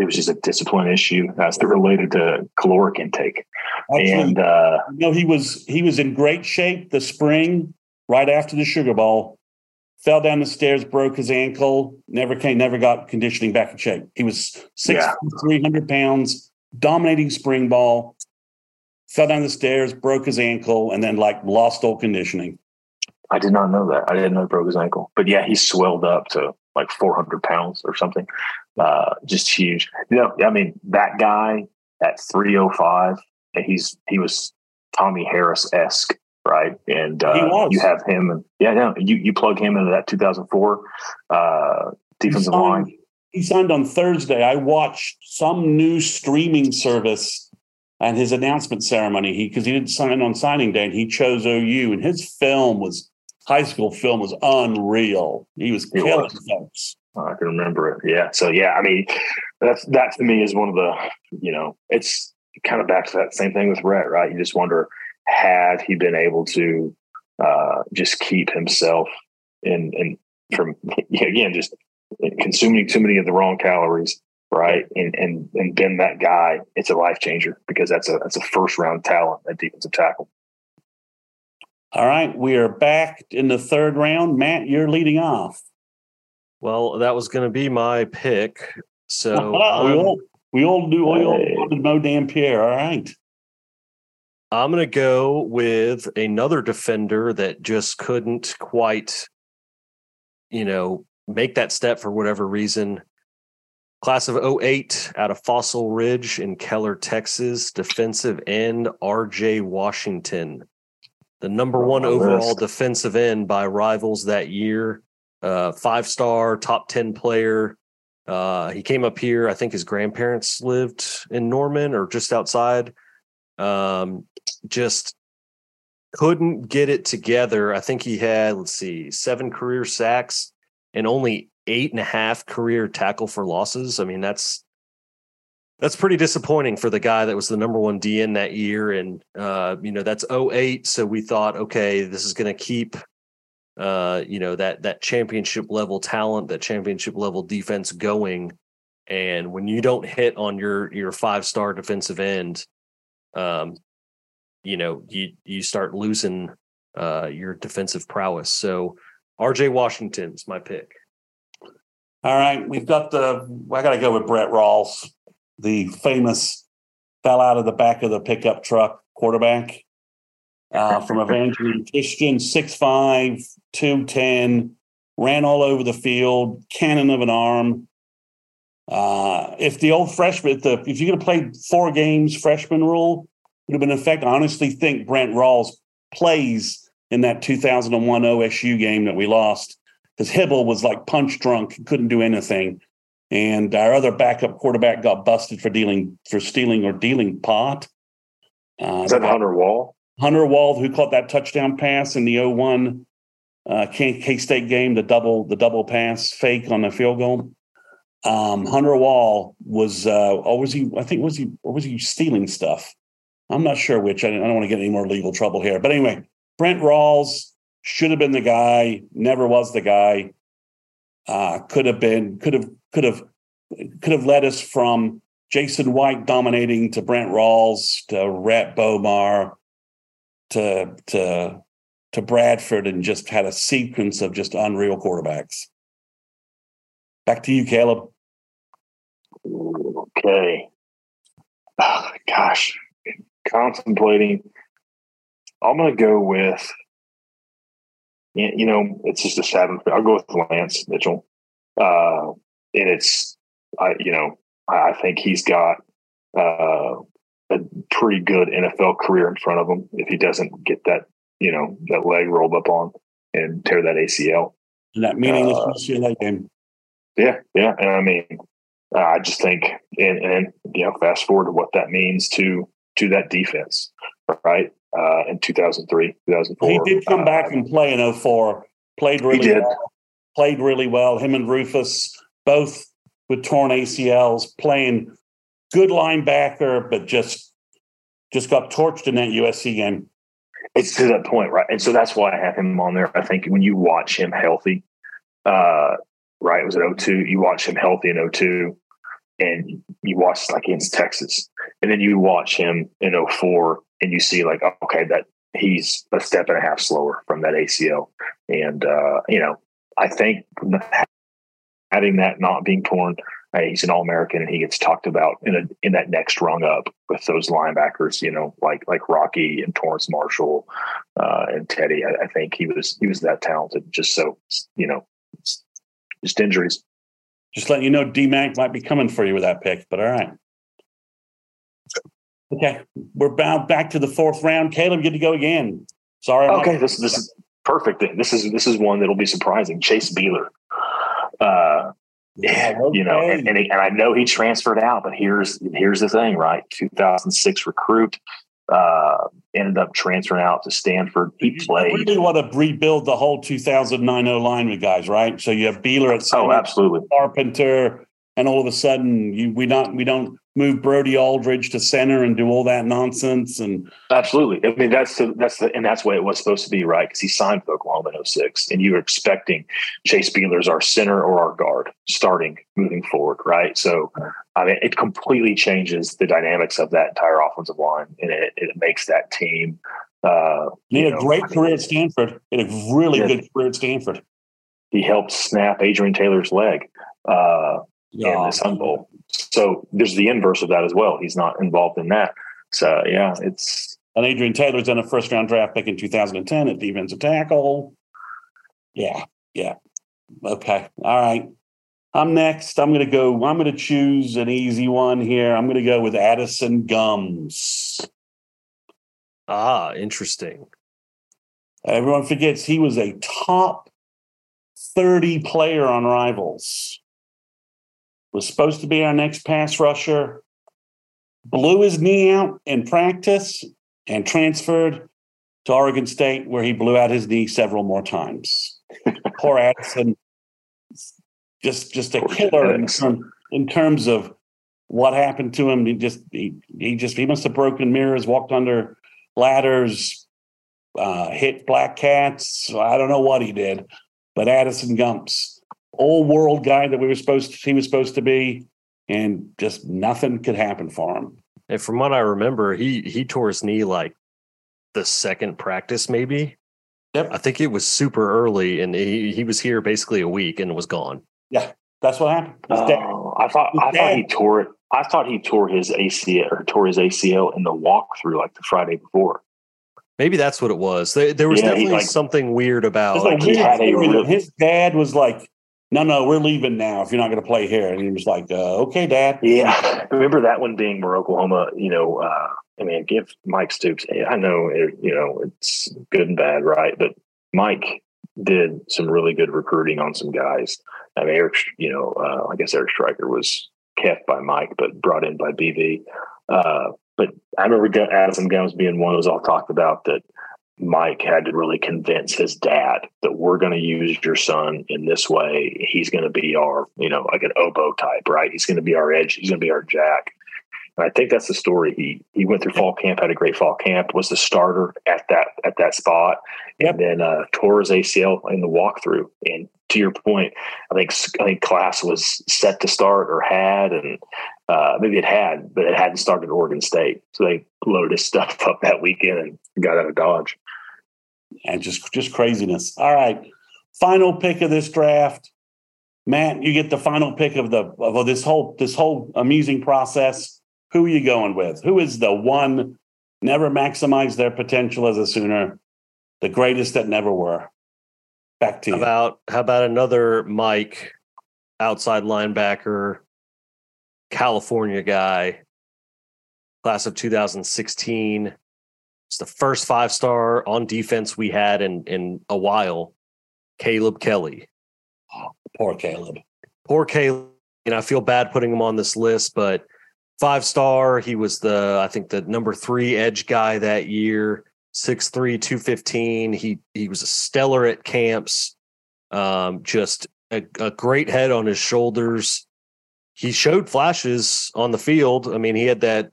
it was just a discipline issue as related to caloric intake. Actually, and uh, you know, he was he was in great shape the spring right after the Sugar Bowl. Fell down the stairs, broke his ankle. Never came, never got conditioning back in shape. He was six yeah. three hundred pounds, dominating spring ball. Fell down the stairs, broke his ankle, and then like lost all conditioning. I did not know that. I didn't know he broke his ankle. But yeah, he swelled up to like 400 pounds or something. Uh, just huge. You know, I mean, that guy at 305, and he's he was Tommy Harris esque, right? And uh, you have him, and yeah, no, you you plug him into that 2004 uh, defensive he line. He signed on Thursday. I watched some new streaming service and his announcement ceremony. He because he didn't sign on signing day, and he chose OU, and his film was high school film was unreal. He was killing folks. I can remember it. Yeah. So yeah, I mean, that's that to me is one of the you know it's kind of back to that same thing with Rhett, right? You just wonder had he been able to uh, just keep himself in and from again just consuming too many of the wrong calories right and and and been that guy it's a life changer because that's a that's a first round talent at defensive tackle all right, we are back in the third round. Matt, you're leading off. Well, that was going to be my pick. So we all we all do we all wanted Mo Dampier. All right. I'm going to go with another defender that just couldn't quite, you know, make that step for whatever reason. Class of 08 out of Fossil Ridge in Keller, Texas, defensive end RJ Washington the number one overall list. defensive end by rivals that year. Uh, five star, top 10 player. Uh, he came up here. I think his grandparents lived in Norman or just outside. Um, just couldn't get it together. I think he had, let's see, seven career sacks and only eight and a half career tackle for losses. I mean, that's that's pretty disappointing for the guy that was the number one DN that year. And, uh, you know, that's 08. So we thought, okay, this is going to keep, uh, you know, that, that championship level talent, that championship level defense going. And when you don't hit on your, your five star defensive end, um, you know, you, you start losing, uh, your defensive prowess. So RJ Washington's my pick. All right. We've got the, I got to go with Brent Rawls the famous fell out of the back of the pickup truck quarterback uh, from Evangeline Christian, 6'5, 210, ran all over the field, cannon of an arm. Uh, if the old freshman, if, the, if you're going to play four games freshman rule, would have been in effect. I honestly think Brent Rawls plays in that 2001 OSU game that we lost because Hybl was like punch drunk, couldn't do anything and our other backup quarterback got busted for dealing for stealing or dealing pot. Uh, Is that Hunter Wall? Hunter Wall, who caught that touchdown pass in the 01 uh, K State game, the double the double pass fake on the field goal. Um, Hunter Wall was, uh, or was he? I think was he, or was he stealing stuff? I'm not sure which. I, I don't want to get any more legal trouble here. But anyway, Brent Rawls, should have been the guy, never was the guy. Uh, could have been, could have, could have, could have led us from Jason White dominating to Brent Rawls to Rhett Bomar to to to Bradford and just had a sequence of just unreal quarterbacks. Back to you, Caleb. Okay. Oh, gosh, contemplating. I'm going to go with, you know, it's just a seventh. I'll go with Lance Mitchell. Uh, and it's, I, you know, I think he's got uh, a pretty good NFL career in front of him if he doesn't get that, you know, that leg rolled up on and tear that ACL. And that meaningless uh, UCLA game. Yeah, yeah, and I mean, I just think, and, and you know, fast forward to what that means to to that defense, right? Uh, in 2003, 2004. He did come back uh, and play in 04, played really well. Played really well. Him and Rufus both with torn ACLs, playing good linebacker, but just just got torched in that USC game. It's to that point, right? And so that's why I have him on there. I think when you watch him healthy, uh, right? It was at 02. You watch him healthy in 02 and you watch like against Texas. And then you watch him in 04 and you see like, okay, that he's a step and a half slower from that ACL. And, uh, you know, I think having that not being torn, uh, he's an All American and he gets talked about in a, in that next rung up with those linebackers, you know, like like Rocky and Torrance Marshall uh, and Teddy. I, I, think he was he was that talented. Just so you know, just injuries. Just letting you know, DMAC might be coming for you with that pick, but all right. Okay, we're bound back to the fourth round. Caleb, good to go again. Sorry. I'm okay, this this is perfect. This is this is one that'll be surprising. Chase Beeler. Uh, yeah, okay. you know, and, and, and I know he transferred out, but here's here's the thing, right? 2006 recruit uh, ended up transferring out to Stanford. He played. You really want to rebuild the whole 2009 line with guys, right? So you have Beeler at center, oh, absolutely, Carpenter, and all of a sudden you we not we don't move Brody Eldridge to center and do all that nonsense and absolutely. I mean that's the, that's the and that's what it was supposed to be, right? Because he signed for Oklahoma in 06 and you were expecting Chase Beeler as our center or our guard starting moving forward, right? So I mean it completely changes the dynamics of that entire offensive line and it, it makes that team uh, he had a great I mean, career at Stanford. He had a really good career at Stanford. He helped snap Adrian Taylor's leg. Uh, yeah. in the Sun Bowl. So there's the inverse of that as well. He's not involved in that. So yeah, it's and Adrian Taylor's done a first round draft pick in 2010 at defensive tackle. Yeah, yeah. Okay. All right. I'm next. I'm going to go. I'm going to choose an easy one here. I'm going to go with Addison Gumbs. Ah, interesting. Everyone forgets he was a top 30 player on Rivals was supposed to be our next pass rusher, blew his knee out in practice and transferred to Oregon State, where he blew out his knee several more times. Poor Addison, just just a killer in, term, in terms of what happened to him. He just he, he just he must have broken mirrors, walked under ladders, uh, hit black cats. I don't know what he did, but Addison Gumbs old world guy that we were supposed to, he was supposed to be, and just nothing could happen for him. And from what I remember, he he tore his knee like the second practice, maybe. Yep. I think it was super early, and he he was here basically a week and was gone. Yeah, that's what happened. Oh, I thought I thought he tore it. I thought he tore his ACL or tore his ACL in the walkthrough like the Friday before. Maybe that's what it was. There, there was yeah, definitely like, something weird about. Like he had a his dad was like no, no, we're leaving now if you're not going to play here. And he was like, uh, okay, dad. Yeah. Remember that one being where Oklahoma, you know, uh, I mean, give Mike Stoops, I know, it, you know, it's good and bad, right? But Mike did some really good recruiting on some guys. I mean, Eric, you know, uh, I guess Eric Striker was kept by Mike, but brought in by BV. Uh, but I remember Addison Gumbs being one that was all talked about that Mike had to really convince his dad that we're going to use your son in this way. He's going to be our, you know, like an oboe type, right? He's going to be our edge. He's going to be our jack. And I think that's the story. He he went through fall camp, had a great fall camp, was the starter at that at that spot, yep. and then uh, tore his ACL in the walkthrough. And to your point, I think I think class was set to start or had, and uh, maybe it had, but it hadn't started at Oregon State, so they loaded his stuff up that weekend and got out of Dodge. And just just craziness. All right, final pick of this draft. Matt, you get the final pick of the of this whole this whole amusing process. Who are you going with? Who is the one never maximized their potential as a Sooner, the greatest that never were? Back to you. How about how about another Mike, outside linebacker, California guy, class of 2016. It's the first five star on defense we had in in a while. Caleb Kelly. Oh, poor Caleb. Poor Caleb. Know, I feel bad putting him on this list, but five star. He was the, I think, the number three edge guy that year. 6'3, 215. He he was a stellar at camps. Um, just a, a great head on his shoulders. He showed flashes on the field. I mean, he had that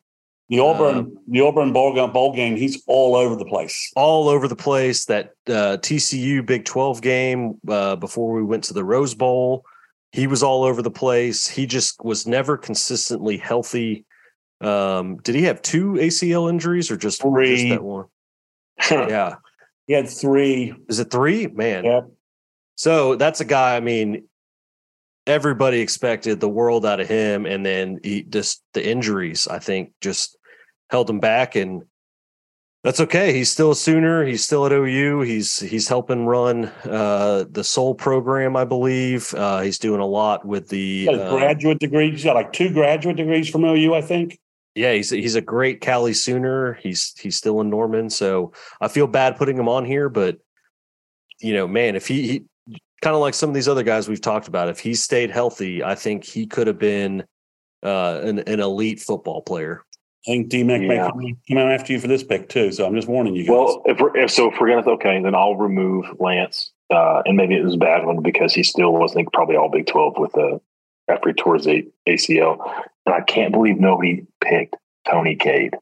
the Auburn, um, the Auburn bowl, bowl game, he's all over the place. All over the place. That uh, TCU Big 12 game uh, before we went to the Rose Bowl, he was all over the place. He just was never consistently healthy. Um, did he have two ACL injuries or just, three. Just that one? yeah. He had three. Is it three? Man. Yeah. So that's a guy, I mean, everybody expected the world out of him. And then he just the injuries, I think, just held him back. And that's okay. He's still a Sooner. He's still at OU. He's he's helping run uh, the Soul program, I believe. Uh, he's doing a lot with the uh, graduate degree. He's got like two graduate degrees from OU, I think. Yeah, he's he's a great Cali Sooner. He's he's still in Norman, so I feel bad putting him on here, but you know, man, if he, he kind of like some of these other guys we've talked about, if he stayed healthy, I think he could have been uh, an, an elite football player. I think DMAC yeah. may come, come out after you for this pick too. So I'm just warning you guys. Well, if, we're, if so, if we're gonna okay, then I'll remove Lance, uh, and maybe it was a bad one because he still was, I think, probably all Big Twelve with the after he tore his ACL. And I can't believe nobody picked Tony Cade,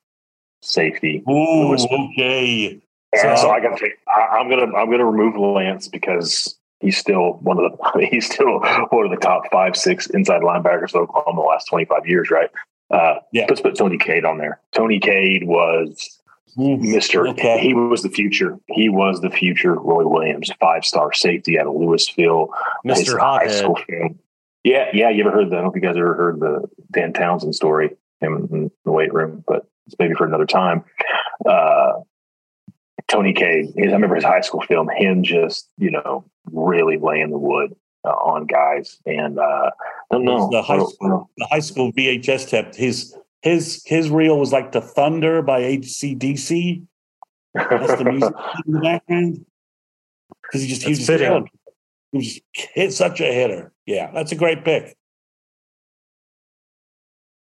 safety. Ooh, okay. So, so I got to. I'm gonna I'm gonna remove Lance because he's still one of the he's still one of the top five six inside linebackers of Oklahoma the last 25 years, right? Uh, yeah. Let's put Tony Cade on there. Tony Cade was Mister. Okay. He was the future. He was the future. Roy Williams, five star safety out of Louisville, Mister High school film. Yeah, yeah. You ever heard that? I don't know if you guys ever heard the Dan Townsend story. Him in the weight room, but it's maybe for another time. Uh, Tony Cade. I remember his high school film. Him just you know really laying the wood uh, on guys. And uh, I don't know the high, school, the high school VHS tape. His his his reel was like the Thunder by ACDC. That's the music in the background because he just he was just, he was just hit such a hitter. Yeah, that's a great pick.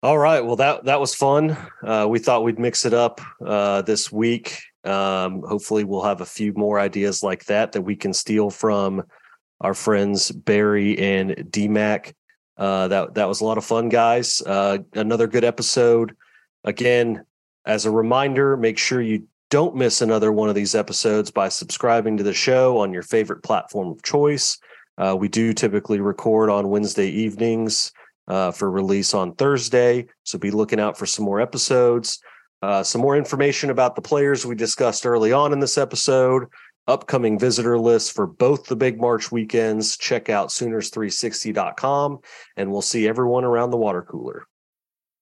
All right. Well, that that was fun. Uh, we thought we'd mix it up uh, this week. Um, hopefully, we'll have a few more ideas like that that we can steal from our friends Barry and DMAC. Uh, that that was a lot of fun, guys. Uh, another good episode. Again, as a reminder, make sure you don't miss another one of these episodes by subscribing to the show on your favorite platform of choice. Uh, we do typically record on Wednesday evenings uh, for release on Thursday, so be looking out for some more episodes. Uh, some more information about the players we discussed early on in this episode, upcoming visitor lists for both the big March weekends. Check out Sooners360.com, and we'll see everyone around the water cooler.